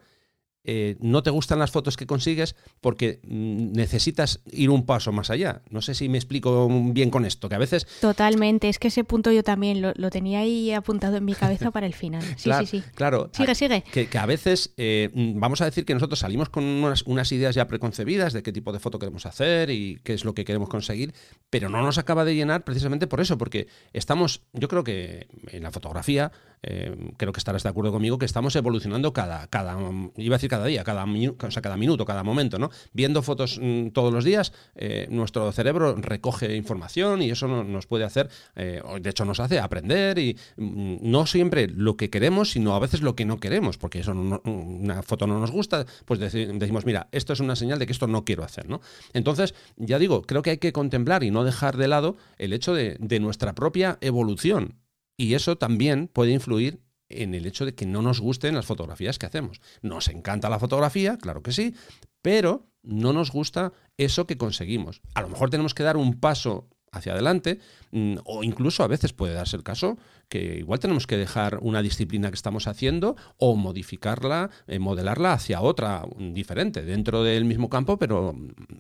eh, no te gustan las fotos que consigues porque mm, necesitas ir un paso más allá. No sé si me explico bien con esto, que a veces... Totalmente, es que ese punto yo también lo, tenía ahí apuntado en mi cabeza para el final. Sí, claro, sí, sí. Claro. Sigue, sigue. Que, a veces, eh, mm, vamos a decir que nosotros salimos con unas, ideas ya preconcebidas de qué tipo de foto queremos hacer y qué es lo que queremos conseguir, pero no nos acaba de llenar precisamente por eso, porque estamos, yo creo que en la fotografía, eh, creo que estarás de acuerdo conmigo, que estamos evolucionando cada, cada, iba a decir cada día, cada, o sea, cada minuto, cada momento, ¿no? Viendo fotos mm, todos los días, eh, nuestro cerebro recoge información y eso nos puede hacer, eh, de hecho nos hace aprender y mm, no siempre lo que queremos, sino a veces lo que no queremos, porque eso una foto no nos gusta, pues decimos, mira, esto es una señal de que esto no quiero hacer, ¿no? Entonces, ya digo, creo que hay que contemplar y no dejar de lado el hecho de nuestra propia evolución. Y eso también puede influir en el hecho de que no nos gusten las fotografías que hacemos. Nos encanta la fotografía, claro que sí, pero no nos gusta eso que conseguimos. A lo mejor tenemos que dar un paso hacia adelante mm, o incluso a veces puede darse el caso que igual tenemos que dejar una disciplina que estamos haciendo o modificarla, eh, modelarla hacia otra diferente dentro del mismo campo, pero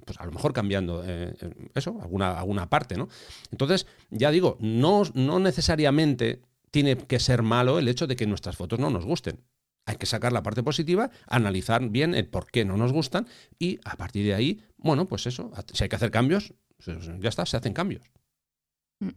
pues a lo mejor cambiando eh, eso, alguna, alguna parte, ¿no? Entonces, ya digo, no, no necesariamente tiene que ser malo el hecho de que nuestras fotos no nos gusten. Hay que sacar la parte positiva, analizar bien el por qué no nos gustan y a partir de ahí, bueno, pues eso, si hay que hacer cambios, pues ya está, se hacen cambios. Mm.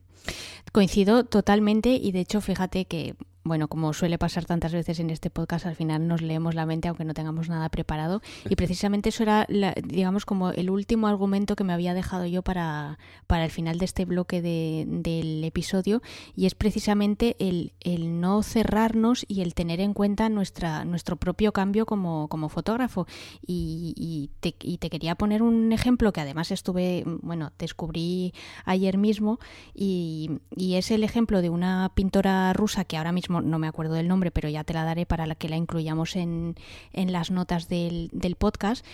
Coincido totalmente y de hecho fíjate que bueno, como suele pasar tantas veces en este podcast, al final nos leemos la mente aunque no tengamos nada preparado. Y precisamente eso era, digamos, como el último argumento que me había dejado yo para, para el final de este bloque de, del episodio. Y es precisamente el, el, no cerrarnos y el tener en cuenta nuestra, nuestro propio cambio como, como fotógrafo. Y, y, te, y te quería poner un ejemplo que además estuve, bueno, descubrí ayer mismo. Y, y es el ejemplo de una pintora rusa que ahora mismo no me acuerdo del nombre, pero ya te la daré para que la incluyamos en, en las notas del, del podcast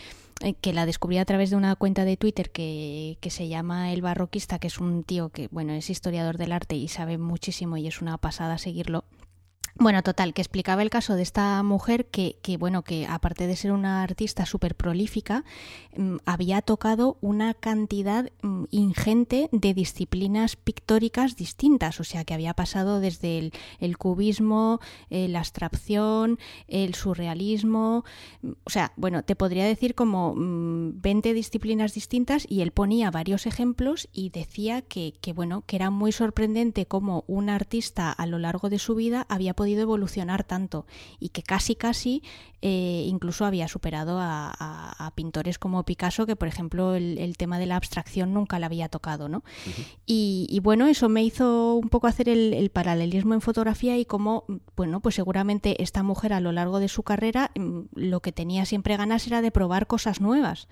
eh, que la descubrí a través de una cuenta de Twitter que, que, se llama El Barroquista, que es un tío que, bueno, es historiador del arte y sabe muchísimo y es una pasada seguirlo. Bueno, total, que explicaba el caso de esta mujer que, bueno, que aparte de ser una artista súper prolífica, mm, había tocado una cantidad mm, ingente de disciplinas pictóricas distintas, o sea, que había pasado desde el, cubismo, eh, la abstracción, el surrealismo, mm, o sea, bueno, te podría decir como 20 disciplinas distintas y él ponía varios ejemplos y decía que, que, bueno, que era muy sorprendente cómo un artista a lo largo de su vida había podido podido evolucionar tanto y que casi casi eh, incluso había superado a, pintores como Picasso, que por ejemplo el, tema de la abstracción nunca la había tocado. ¿no? y, bueno, eso me hizo un poco hacer el, paralelismo en fotografía y cómo, bueno, pues seguramente esta mujer a lo largo de su carrera mm, lo que tenía siempre ganas era de probar cosas nuevas.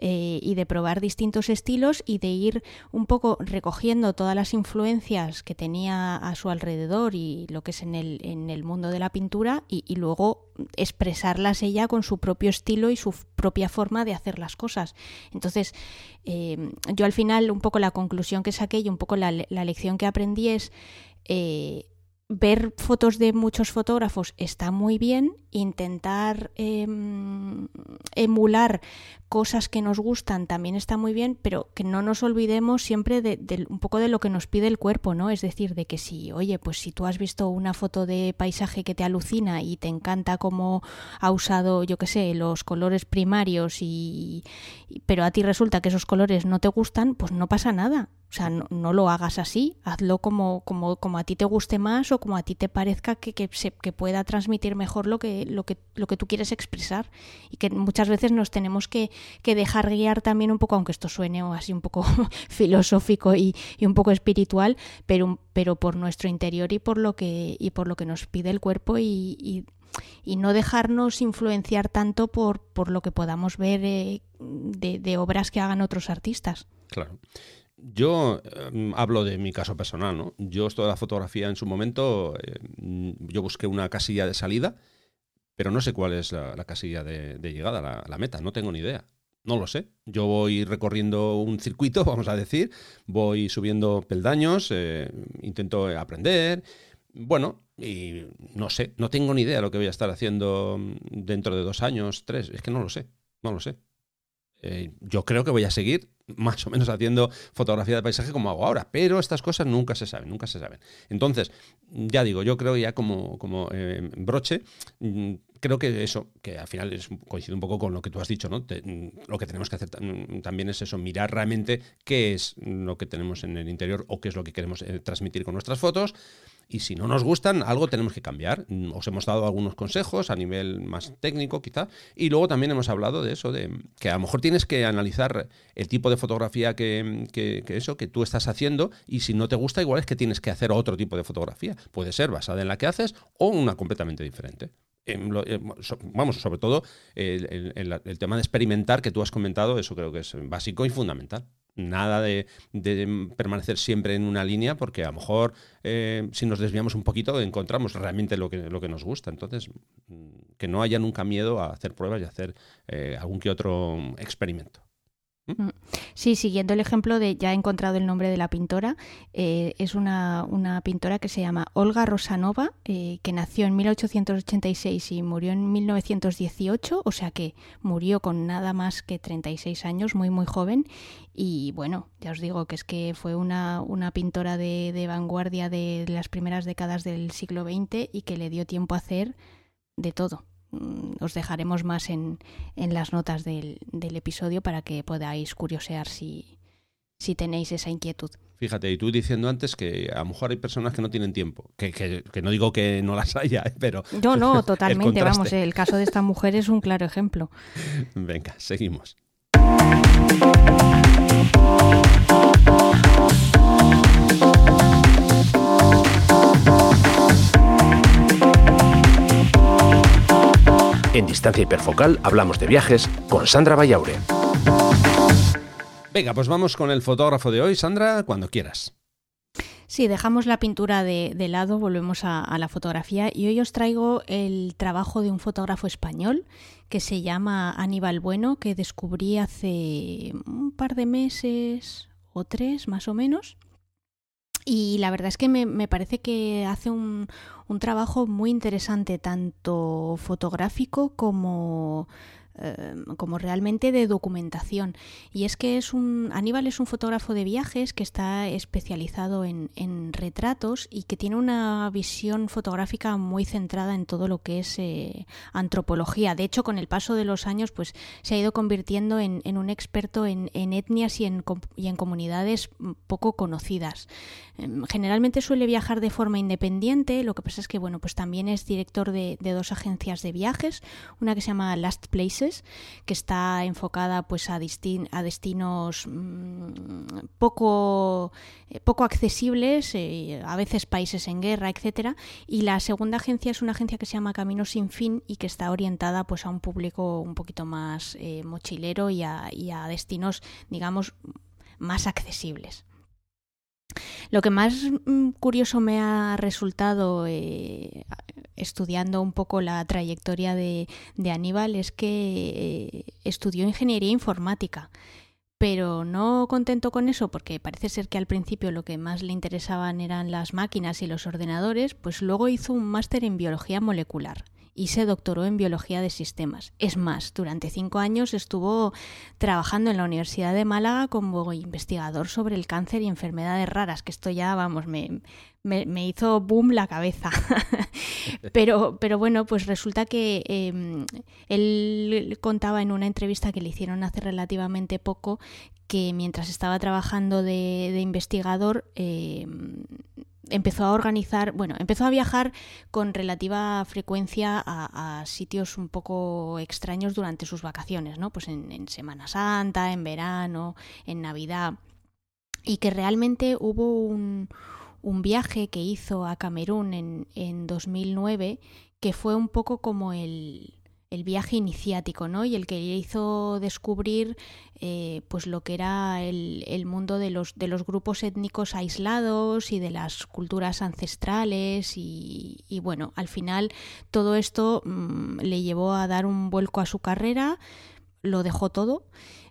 Eh, y de probar distintos estilos y de ir un poco recogiendo todas las influencias que tenía a su alrededor y lo que es en el, en el mundo de la pintura y, luego expresarlas ella con su propio estilo y su propia forma de hacer las cosas. Entonces, eh, yo al final un poco la conclusión que saqué y un poco la, lección que aprendí es... Eh, ver fotos de muchos fotógrafos está muy bien, intentar em, emular cosas que nos gustan también está muy bien, pero que no nos olvidemos siempre de, un poco de lo que nos pide el cuerpo, ¿no? Es decir, de que si, oye, pues si tú has visto una foto de paisaje que te alucina y te encanta cómo ha usado, yo qué sé, los colores primarios y, pero a ti resulta que esos colores no te gustan, pues no pasa nada. O sea, no, lo hagas así, hazlo como, como, como a ti te guste más o como a ti te parezca que, que, se, que pueda transmitir mejor lo que, lo, que, lo que tú quieres expresar. Y que muchas veces nos tenemos que, que dejar guiar también un poco, aunque esto suene así un poco filosófico y, un poco espiritual, pero, pero por nuestro interior y por lo que, y por lo que nos pide el cuerpo y, y, no dejarnos influenciar tanto por, por lo que podamos ver eh, de, obras que hagan otros artistas. Claro. Yo em, hablo de mi caso personal, ¿no? Yo esto de la fotografía en su momento, eh, yo busqué una casilla de salida, pero no sé cuál es la, casilla de, llegada, la, meta, no tengo ni idea. No lo sé. Yo voy recorriendo un circuito, vamos a decir, voy subiendo peldaños, eh, intento aprender. Bueno, y no sé, no tengo ni idea de lo que voy a estar haciendo dentro de dos años, tres. Es que no lo sé, no lo sé. Eh, yo creo que voy a seguir más o menos haciendo fotografía de paisaje como hago ahora, pero estas cosas nunca se saben, nunca se saben. Entonces, ya digo, yo creo ya como, como eh, broche, mm, creo que eso, que al final es, coincide un poco con lo que tú has dicho, ¿no? Mm, lo que tenemos que hacer también es eso, mirar realmente qué es lo que tenemos en el interior o qué es lo que queremos eh, transmitir con nuestras fotos y si no nos gustan, algo tenemos que cambiar. Os hemos dado algunos consejos a nivel más técnico, quizá. Y luego también hemos hablado de eso, de que a lo mejor tienes que analizar el tipo de fotografía que, que, eso, que tú estás haciendo. Y si no te gusta, igual es que tienes que hacer otro tipo de fotografía. Puede ser basada en la que haces o una completamente diferente vamos, sobre todo el, tema de experimentar que tú has comentado, eso creo que es básico y fundamental nada de, permanecer siempre en una línea, porque a lo mejor eh, si nos desviamos un poquito encontramos realmente lo que, lo que nos gusta. Entonces, mm, que no haya nunca miedo a hacer pruebas y hacer eh, algún que otro experimento. ¿Mm? Sí, siguiendo el ejemplo de, ya he encontrado el nombre de la pintora, eh, es una, pintora que se llama Olga Rosanova, eh, que nació en 1886 y murió en 1918, o sea que murió con nada más que 36 años, muy muy joven. Y bueno, ya os digo que es que fue una, pintora de, de vanguardia de las primeras décadas del siglo XX y que le dio tiempo a hacer de todo. Mm, os dejaremos más en, en las notas del, del, episodio para que podáis curiosear si, si tenéis esa inquietud. Fíjate, y tú diciendo antes que a lo mejor hay personas que no tienen tiempo, que, que, que no digo que no las haya, ¿eh? pero... No, no, totalmente, vamos, el caso de esta mujer es un claro ejemplo. Venga, seguimos. En Distancia Hiperfocal hablamos de viajes con Sandra Vallaure. Venga, pues vamos con el fotógrafo de hoy, Sandra, cuando quieras. Sí, dejamos la pintura de, lado, volvemos a, la fotografía y hoy os traigo el trabajo de un fotógrafo español que se llama Aníbal Bueno, que descubrí hace un par de meses o tres más o menos Y la verdad es que me, me parece que hace un, un trabajo muy interesante, tanto fotográfico como Em, como realmente de documentación. Y es que es un Aníbal es un fotógrafo de viajes que está especializado en, retratos y que tiene una visión fotográfica muy centrada en todo lo que es eh, antropología. De hecho, con el paso de los años, pues se ha ido convirtiendo en, un experto en, etnias y en, y en comunidades poco conocidas. Em, generalmente suele viajar de forma independiente, lo que pasa es que bueno, pues también es director de, de dos agencias de viajes, una que se llama Last Places que está enfocada pues a, a destinos mm, poco, eh, poco accesibles, eh, a veces países en guerra, etcétera. Y la segunda agencia es una agencia que se llama Camino sin fin y que está orientada pues a un público un poquito más eh, mochilero y a, y a destinos, digamos, más accesibles. Lo que más mm, curioso me ha resultado eh, estudiando un poco la trayectoria de, Aníbal es que eh, estudió ingeniería informática. Pero no contento con eso, porque parece ser que al principio lo que más le interesaban eran las máquinas y los ordenadores, pues luego hizo un máster en biología molecular y se doctoró en biología de sistemas. Es más, durante cinco años estuvo trabajando en la Universidad de Málaga como investigador sobre el cáncer y enfermedades raras, que esto ya, vamos, me, me, hizo boom la cabeza. pero, pero bueno, pues resulta que em, él contaba en una entrevista que le hicieron hace relativamente poco que mientras estaba trabajando de, investigador em, empezó a organizar, bueno, empezó a viajar con relativa frecuencia a, sitios un poco extraños durante sus vacaciones, ¿no? Pues en, Semana Santa, en verano, en Navidad. Y que realmente hubo un, un viaje que hizo a Camerún en, en 2009 que fue un poco como el, el viaje iniciático, ¿no? Y el que le hizo descubrir eh, pues lo que era el, el, mundo de los, de los grupos étnicos aislados y de las culturas ancestrales y, bueno, al final todo esto mm, le llevó a dar un vuelco a su carrera, lo dejó todo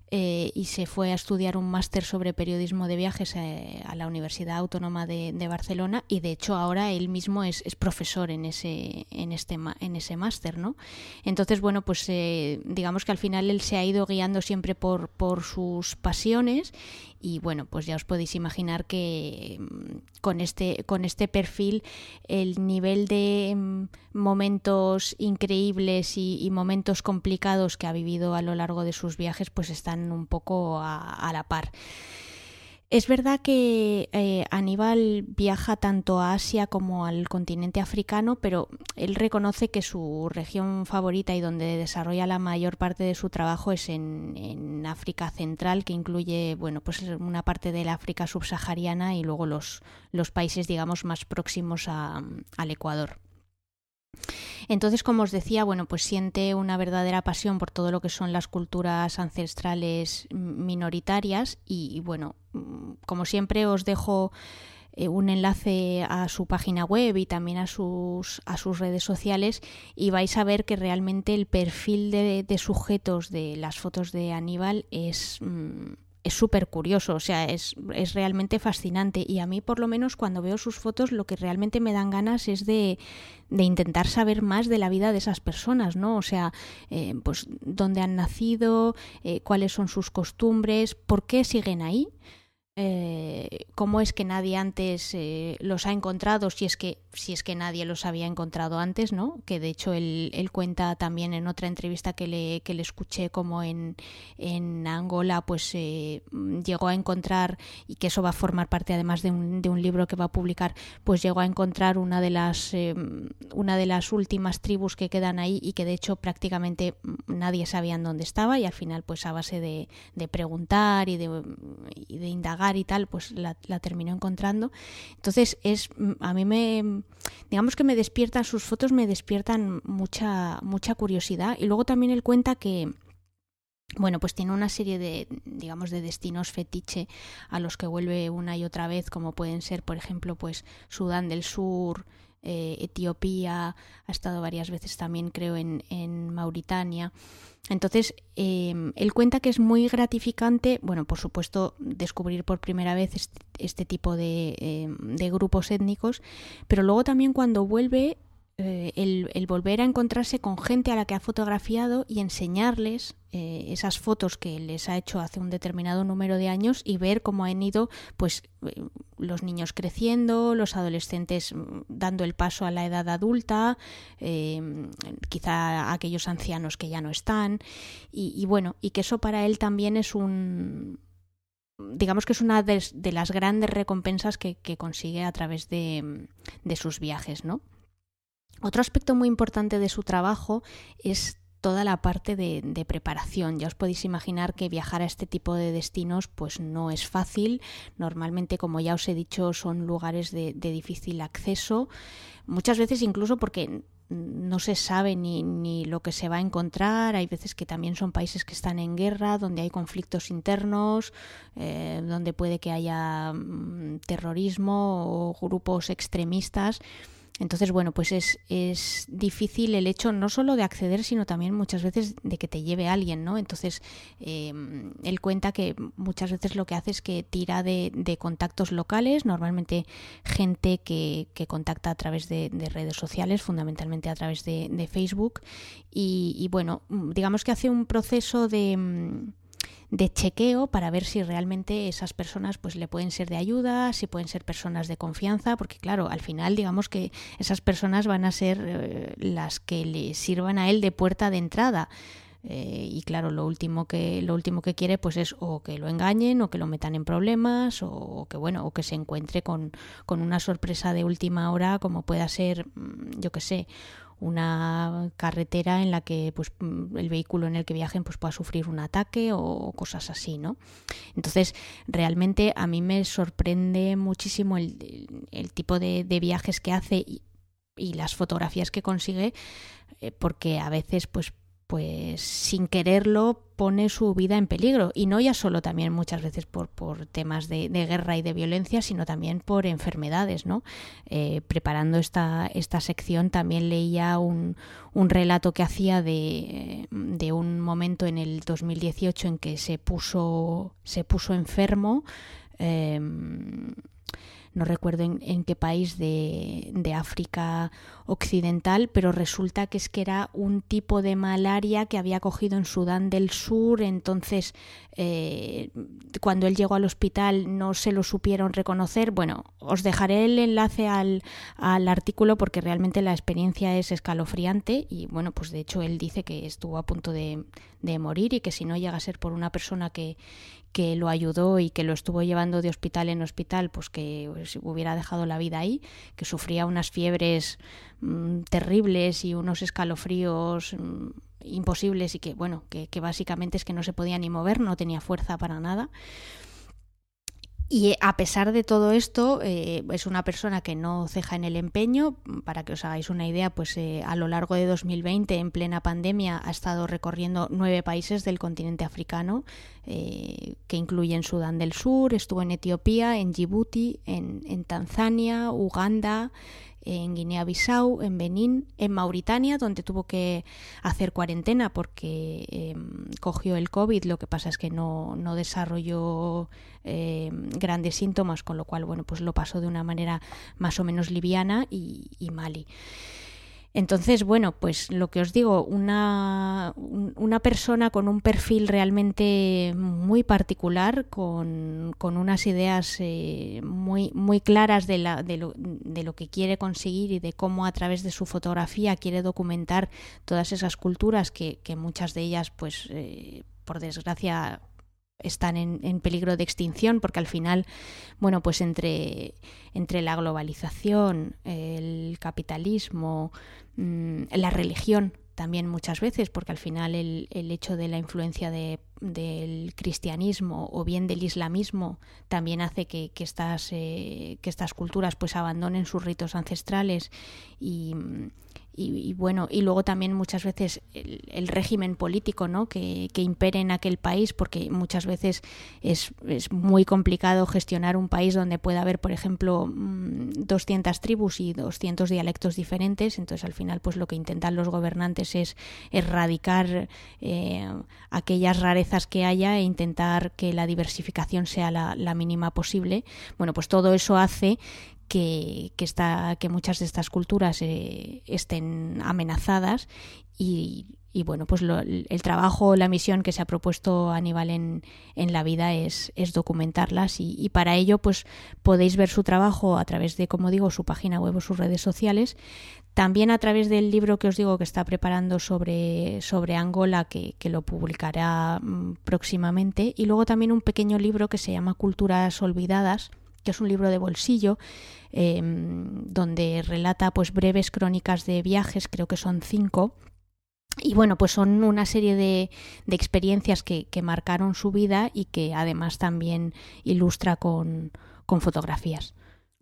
eh, y se fue a estudiar un máster sobre periodismo de viajes eh, a la Universidad Autónoma de, Barcelona y de hecho ahora él mismo es, profesor en ese, en este, en ese máster, ¿no? Entonces, bueno, pues eh, digamos que al final él se ha ido guiando siempre por, por sus pasiones y bueno, pues ya os podéis imaginar que mm, con este, con este perfil el nivel de mm, momentos increíbles y, momentos complicados que ha vivido a lo largo de sus viajes pues están un poco a la par. Es verdad que eh, Aníbal viaja tanto a Asia como al continente africano, pero él reconoce que su región favorita y donde desarrolla la mayor parte de su trabajo es en, África Central, que incluye bueno, pues una parte de la África subsahariana y luego los, los países digamos más próximos al Ecuador. Entonces, como os decía, bueno, pues siente una verdadera pasión por todo lo que son las culturas ancestrales minoritarias y, bueno, como siempre os dejo eh, un enlace a su página web y también a sus, a sus redes sociales y vais a ver que realmente el perfil de, sujetos de las fotos de Aníbal es... Mm, es súper curioso, o sea, es, es, realmente fascinante. Y a mí, por lo menos, cuando veo sus fotos, lo que realmente me dan ganas es de, de intentar saber más de la vida de esas personas, ¿no? O sea, eh, pues dónde han nacido, eh, cuáles son sus costumbres, por qué siguen ahí eh, cómo es que nadie antes eh, los ha encontrado, si es que si es que nadie los había encontrado antes, ¿no? Que de hecho él, cuenta también en otra entrevista que le, que le escuché como en, en Angola, pues eh, llegó a encontrar, y que eso va a formar parte además de un, de un libro que va a publicar, pues llegó a encontrar una de las eh, una de las últimas tribus que quedan ahí y que de hecho prácticamente nadie sabía en dónde estaba y al final pues a base de, de preguntar y de, y de indagar y tal, pues la, terminó encontrando. Entonces, es a mí me, digamos que me despiertan, sus fotos me despiertan mucha, mucha curiosidad. Y luego también él cuenta que, bueno, pues tiene una serie de, digamos, de destinos fetiche a los que vuelve una y otra vez, como pueden ser, por ejemplo, pues Sudán del Sur, eh, Etiopía, ha estado varias veces también creo en, Mauritania. Entonces, em, él cuenta que es muy gratificante, bueno, por supuesto, descubrir por primera vez este, este tipo em, de, grupos étnicos, pero luego también cuando vuelve eh, el, volver a encontrarse con gente a la que ha fotografiado y enseñarles eh, esas fotos que les ha hecho hace un determinado número de años y ver cómo han ido pues eh, los niños creciendo, los adolescentes mm, dando el paso a la edad adulta, quizá aquellos ancianos que ya no están y, bueno, y que eso para él también es un digamos que es una de, las grandes recompensas que, consigue a través de, de sus viajes, ¿no? Otro aspecto muy importante de su trabajo es toda la parte de, preparación. Ya os podéis imaginar que viajar a este tipo de destinos pues no es fácil. Normalmente, como ya os he dicho, son lugares de, difícil acceso. Muchas veces incluso porque no se sabe ni, lo que se va a encontrar. Hay veces que también son países que están en guerra, donde hay conflictos internos, eh, donde puede que haya mm, terrorismo o grupos extremistas. Entonces, bueno, pues es, es, difícil el hecho no solo de acceder, sino también muchas veces de que te lleve alguien, ¿no? Entonces, em, él cuenta que muchas veces lo que hace es que tira de, contactos locales, normalmente gente que, que contacta a través de, redes sociales, fundamentalmente a través de, Facebook, y, y, bueno, digamos que hace un proceso de de chequeo para ver si realmente esas personas pues le pueden ser de ayuda, si pueden ser personas de confianza, porque claro, al final digamos que esas personas van a ser eh, las que le sirvan a él de puerta de entrada. Eh, y claro, lo último que lo último que quiere pues es o que lo engañen o que lo metan en problemas o, que bueno, o que se encuentre con, con una sorpresa de última hora como pueda ser, mm, yo que sé, una carretera en la que pues mm, el vehículo en el que viajen pues pueda sufrir un ataque o cosas así, ¿no? Entonces, realmente a mí me sorprende muchísimo el, el tipo de, viajes que hace y, y, las fotografías que consigue, eh, porque a veces pues pues sin quererlo pone su vida en peligro. Y no ya solo también muchas veces por, por temas de, guerra y de violencia sino también por enfermedades no eh, preparando esta, esta sección también leía un, un relato que hacía de, de, un momento en el 2018 en que se puso se puso enfermo eh, no recuerdo en, qué país de, de, África Occidental, pero resulta que es que era un tipo de malaria que había cogido en Sudán del Sur, entonces eh, cuando él llegó al hospital no se lo supieron reconocer. Bueno, os dejaré el enlace al, al artículo porque realmente la experiencia es escalofriante y bueno, pues de hecho él dice que estuvo a punto de, de morir y que si no llega a ser por una persona que, que lo ayudó y que lo estuvo llevando de hospital en hospital, pues que pues, hubiera dejado la vida ahí, que sufría unas fiebres mm, terribles y unos escalofríos mm, imposibles y que, bueno, que, que básicamente es que no se podía ni mover, no tenía fuerza para nada. Y a pesar de todo esto, eh, es una persona que no ceja en el empeño. Para que os hagáis una idea, pues eh, a lo largo de 2020, en plena pandemia, ha estado recorriendo nueve países del continente africano, eh, que incluyen Sudán del Sur, estuvo en Etiopía, en Djibouti, en Tanzania, Uganda, en Guinea-Bissau, en Benín, en Mauritania, donde tuvo que hacer cuarentena porque em, cogió el COVID, lo que pasa es que no, no desarrolló em, grandes síntomas, con lo cual, bueno, pues lo pasó de una manera más o menos liviana y, y Mali. Entonces, bueno, pues lo que os digo, una, una persona con un perfil realmente muy particular, con, con unas ideas eh, muy, muy claras de, la, de, lo, de, lo, que quiere conseguir y de cómo a través de su fotografía quiere documentar todas esas culturas que, que muchas de ellas, pues, eh, por desgracia, están en, en, peligro de extinción porque al final, bueno, pues entre, entre la globalización, el capitalismo, mmm, la religión también muchas veces, porque al final el, el hecho de la influencia de, del cristianismo o bien del islamismo también hace que, que estas, eh, que estas culturas pues abandonen sus ritos ancestrales y, y, bueno, y luego también muchas veces el, régimen político ¿no? que, que, impere en aquel país, porque muchas veces es, es, muy complicado gestionar un país donde pueda haber, por ejemplo, 200 mm, tribus y 200 dialectos diferentes, entonces al final pues lo que intentan los gobernantes es erradicar eh, aquellas rarezas que haya e intentar que la diversificación sea la, la mínima posible. Bueno, pues todo eso hace que, que, que muchas de estas culturas eh, estén amenazadas y, y bueno, pues lo, el trabajo, la misión que se ha propuesto Aníbal en, en la vida es, es documentarlas y, y, para ello pues podéis ver su trabajo a través de, como digo, su página web o sus redes sociales, también a través del libro que os digo que está preparando sobre, sobre Angola, que, que lo publicará mm, próximamente, y luego también un pequeño libro que se llama Culturas Olvidadas, que es un libro de bolsillo eh, donde relata pues breves crónicas de viajes, creo que son cinco. Y bueno, pues son una serie de, de experiencias que, que, marcaron su vida y que además también ilustra con, con fotografías.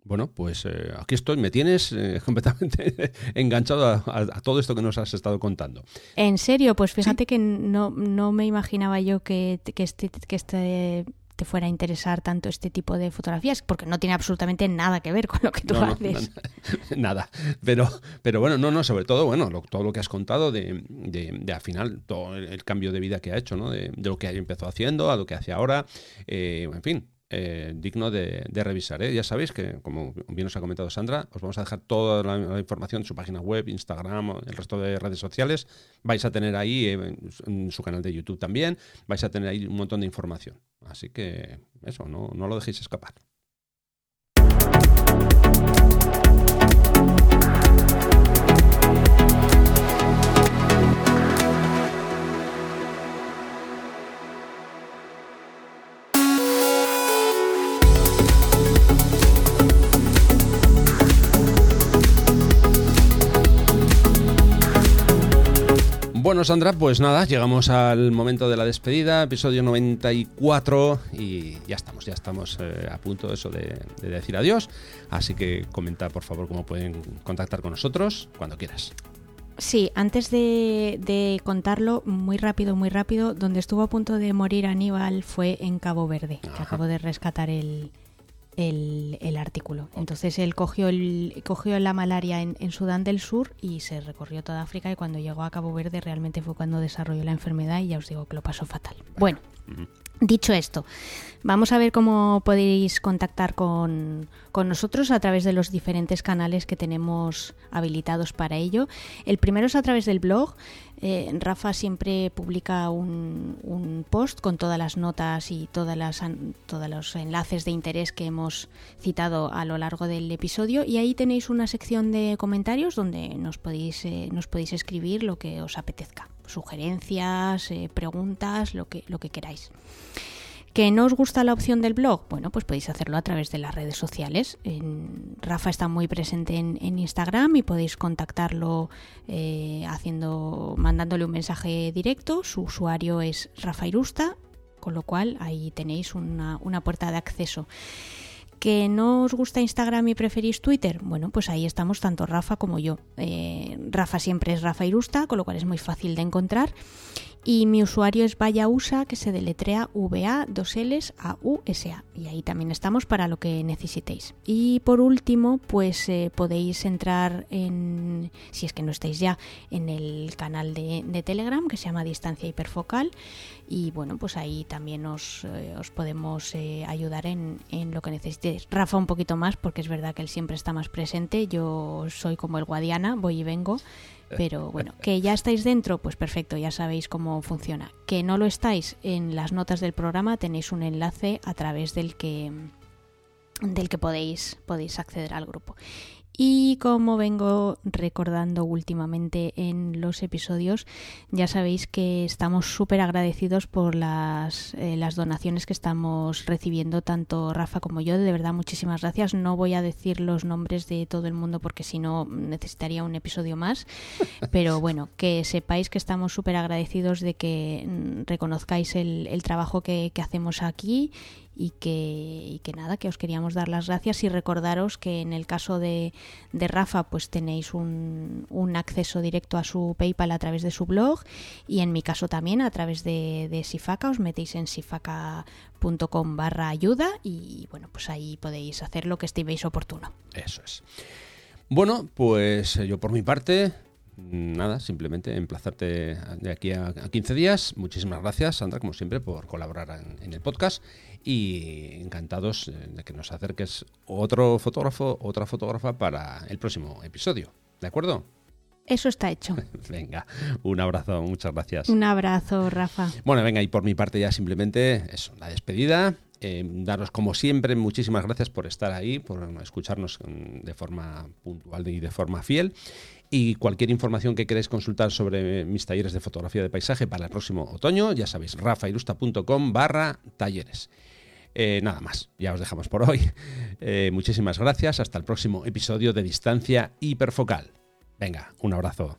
Bueno, pues eh, aquí estoy, me tienes eh, completamente enganchado a, a, a, todo esto que nos has estado contando. En serio, pues fíjate ¿Sí? que no, no me imaginaba yo que, que, este, que este te fuera a interesar tanto este tipo de fotografías, porque no tiene absolutamente nada que ver con lo que tú no, haces. No, nada. Pero, pero bueno, no, no, sobre todo, bueno, lo, todo lo que has contado de, de, de, al final, todo el, cambio de vida que ha hecho, ¿no? De, de lo que empezó haciendo a lo que hace ahora, eh, en fin, eh, digno de, de revisar. ¿eh? Ya sabéis que, como bien os ha comentado Sandra, os vamos a dejar toda la, información en su página web, Instagram, el resto de redes sociales. Vais a tener ahí, eh, en su canal de YouTube también, vais a tener ahí un montón de información. Así que eso, no lo dejéis escapar. Bueno, Sandra, pues nada, llegamos al momento de la despedida, episodio 94 y ya estamos, ya estamos eh, a punto de eso de, de, decir adiós. Así que comenta, por favor, cómo pueden contactar con nosotros cuando quieras. Sí, antes de, de, contarlo, muy rápido, muy rápido, donde estuvo a punto de morir Aníbal fue en Cabo Verde, Ajá. que acabo de rescatar el, el, el, artículo. Entonces él cogió, el, cogió la malaria en, en, Sudán del Sur y se recorrió toda África y cuando llegó a Cabo Verde realmente fue cuando desarrolló la enfermedad y ya os digo que lo pasó fatal. Bueno, dicho esto, vamos a ver cómo podéis contactar con, con nosotros a través de los diferentes canales que tenemos habilitados para ello. El primero es a través del blog. Eh, Rafa siempre publica un, un, post con todas las notas y todas las, todos los enlaces de interés que hemos citado a lo largo del episodio y ahí tenéis una sección de comentarios donde nos podéis, eh, nos podéis escribir lo que os apetezca, sugerencias, eh, preguntas, lo que, lo que queráis. ¿Que no os gusta la opción del blog? Bueno, pues podéis hacerlo a través de las redes sociales. En, Rafa está muy presente en, Instagram y podéis contactarlo eh, haciendo, mandándole un mensaje directo. Su usuario es Rafa Irusta, con lo cual ahí tenéis una, una puerta de acceso. ¿Que no os gusta Instagram y preferís Twitter? Bueno, pues ahí estamos tanto Rafa como yo. Eh, Rafa siempre es Rafa Irusta, con lo cual es muy fácil de encontrar. Y mi usuario es Vayausa, que se deletrea VA, dos L's, A, U, S, A. Y ahí también estamos para lo que necesitéis. Y por último, pues eh, podéis entrar en, si es que no estáis ya, en el canal de Telegram que se llama Distancia Hiperfocal. Y bueno, pues ahí también os, eh, os podemos eh, ayudar en, en, lo que necesitéis. Rafa un poquito más, porque es verdad que él siempre está más presente. Yo soy como el Guadiana, voy y vengo. Pero bueno, que ya estáis dentro, pues perfecto, ya sabéis cómo funciona. Que no lo estáis, en las notas del programa tenéis un enlace a través del que del que podéis, podéis acceder al grupo. Y como vengo recordando últimamente en los episodios, ya sabéis que estamos súper agradecidos por las, eh, las donaciones que estamos recibiendo, tanto Rafa como yo. De verdad, muchísimas gracias. No voy a decir los nombres de todo el mundo porque si no necesitaría un episodio más. Pero bueno, que sepáis que estamos súper agradecidos de que mm, reconozcáis el, el trabajo que, que hacemos aquí y que, que nada, que os queríamos dar las gracias y recordaros que en el caso de, de Rafa pues tenéis un, un, acceso directo a su PayPal a través de su blog y en mi caso también a través de, de Sifaca, os metéis en sifaca.com barra ayuda y bueno, pues ahí podéis hacer lo que estiméis oportuno. Eso es. Bueno, pues yo por mi parte nada, simplemente emplazarte de aquí a, 15 días. Muchísimas gracias, Sandra, como siempre, por colaborar en, el podcast y encantados eh, de que nos acerques otro fotógrafo, otra fotógrafa para el próximo episodio. ¿De acuerdo? Eso está hecho. venga, un abrazo, muchas gracias. Un abrazo, Rafa. Bueno, venga, y por mi parte ya simplemente eso, la despedida. Eh, daros como siempre muchísimas gracias por estar ahí, por escucharnos mm, de forma puntual y de forma fiel. Y cualquier información que queráis consultar sobre mis talleres de fotografía de paisaje para el próximo otoño, ya sabéis, rafairusta.com barra talleres. Eh, nada más, ya os dejamos por hoy. Eh, muchísimas gracias, hasta el próximo episodio de Distancia Hiperfocal. Venga, un abrazo.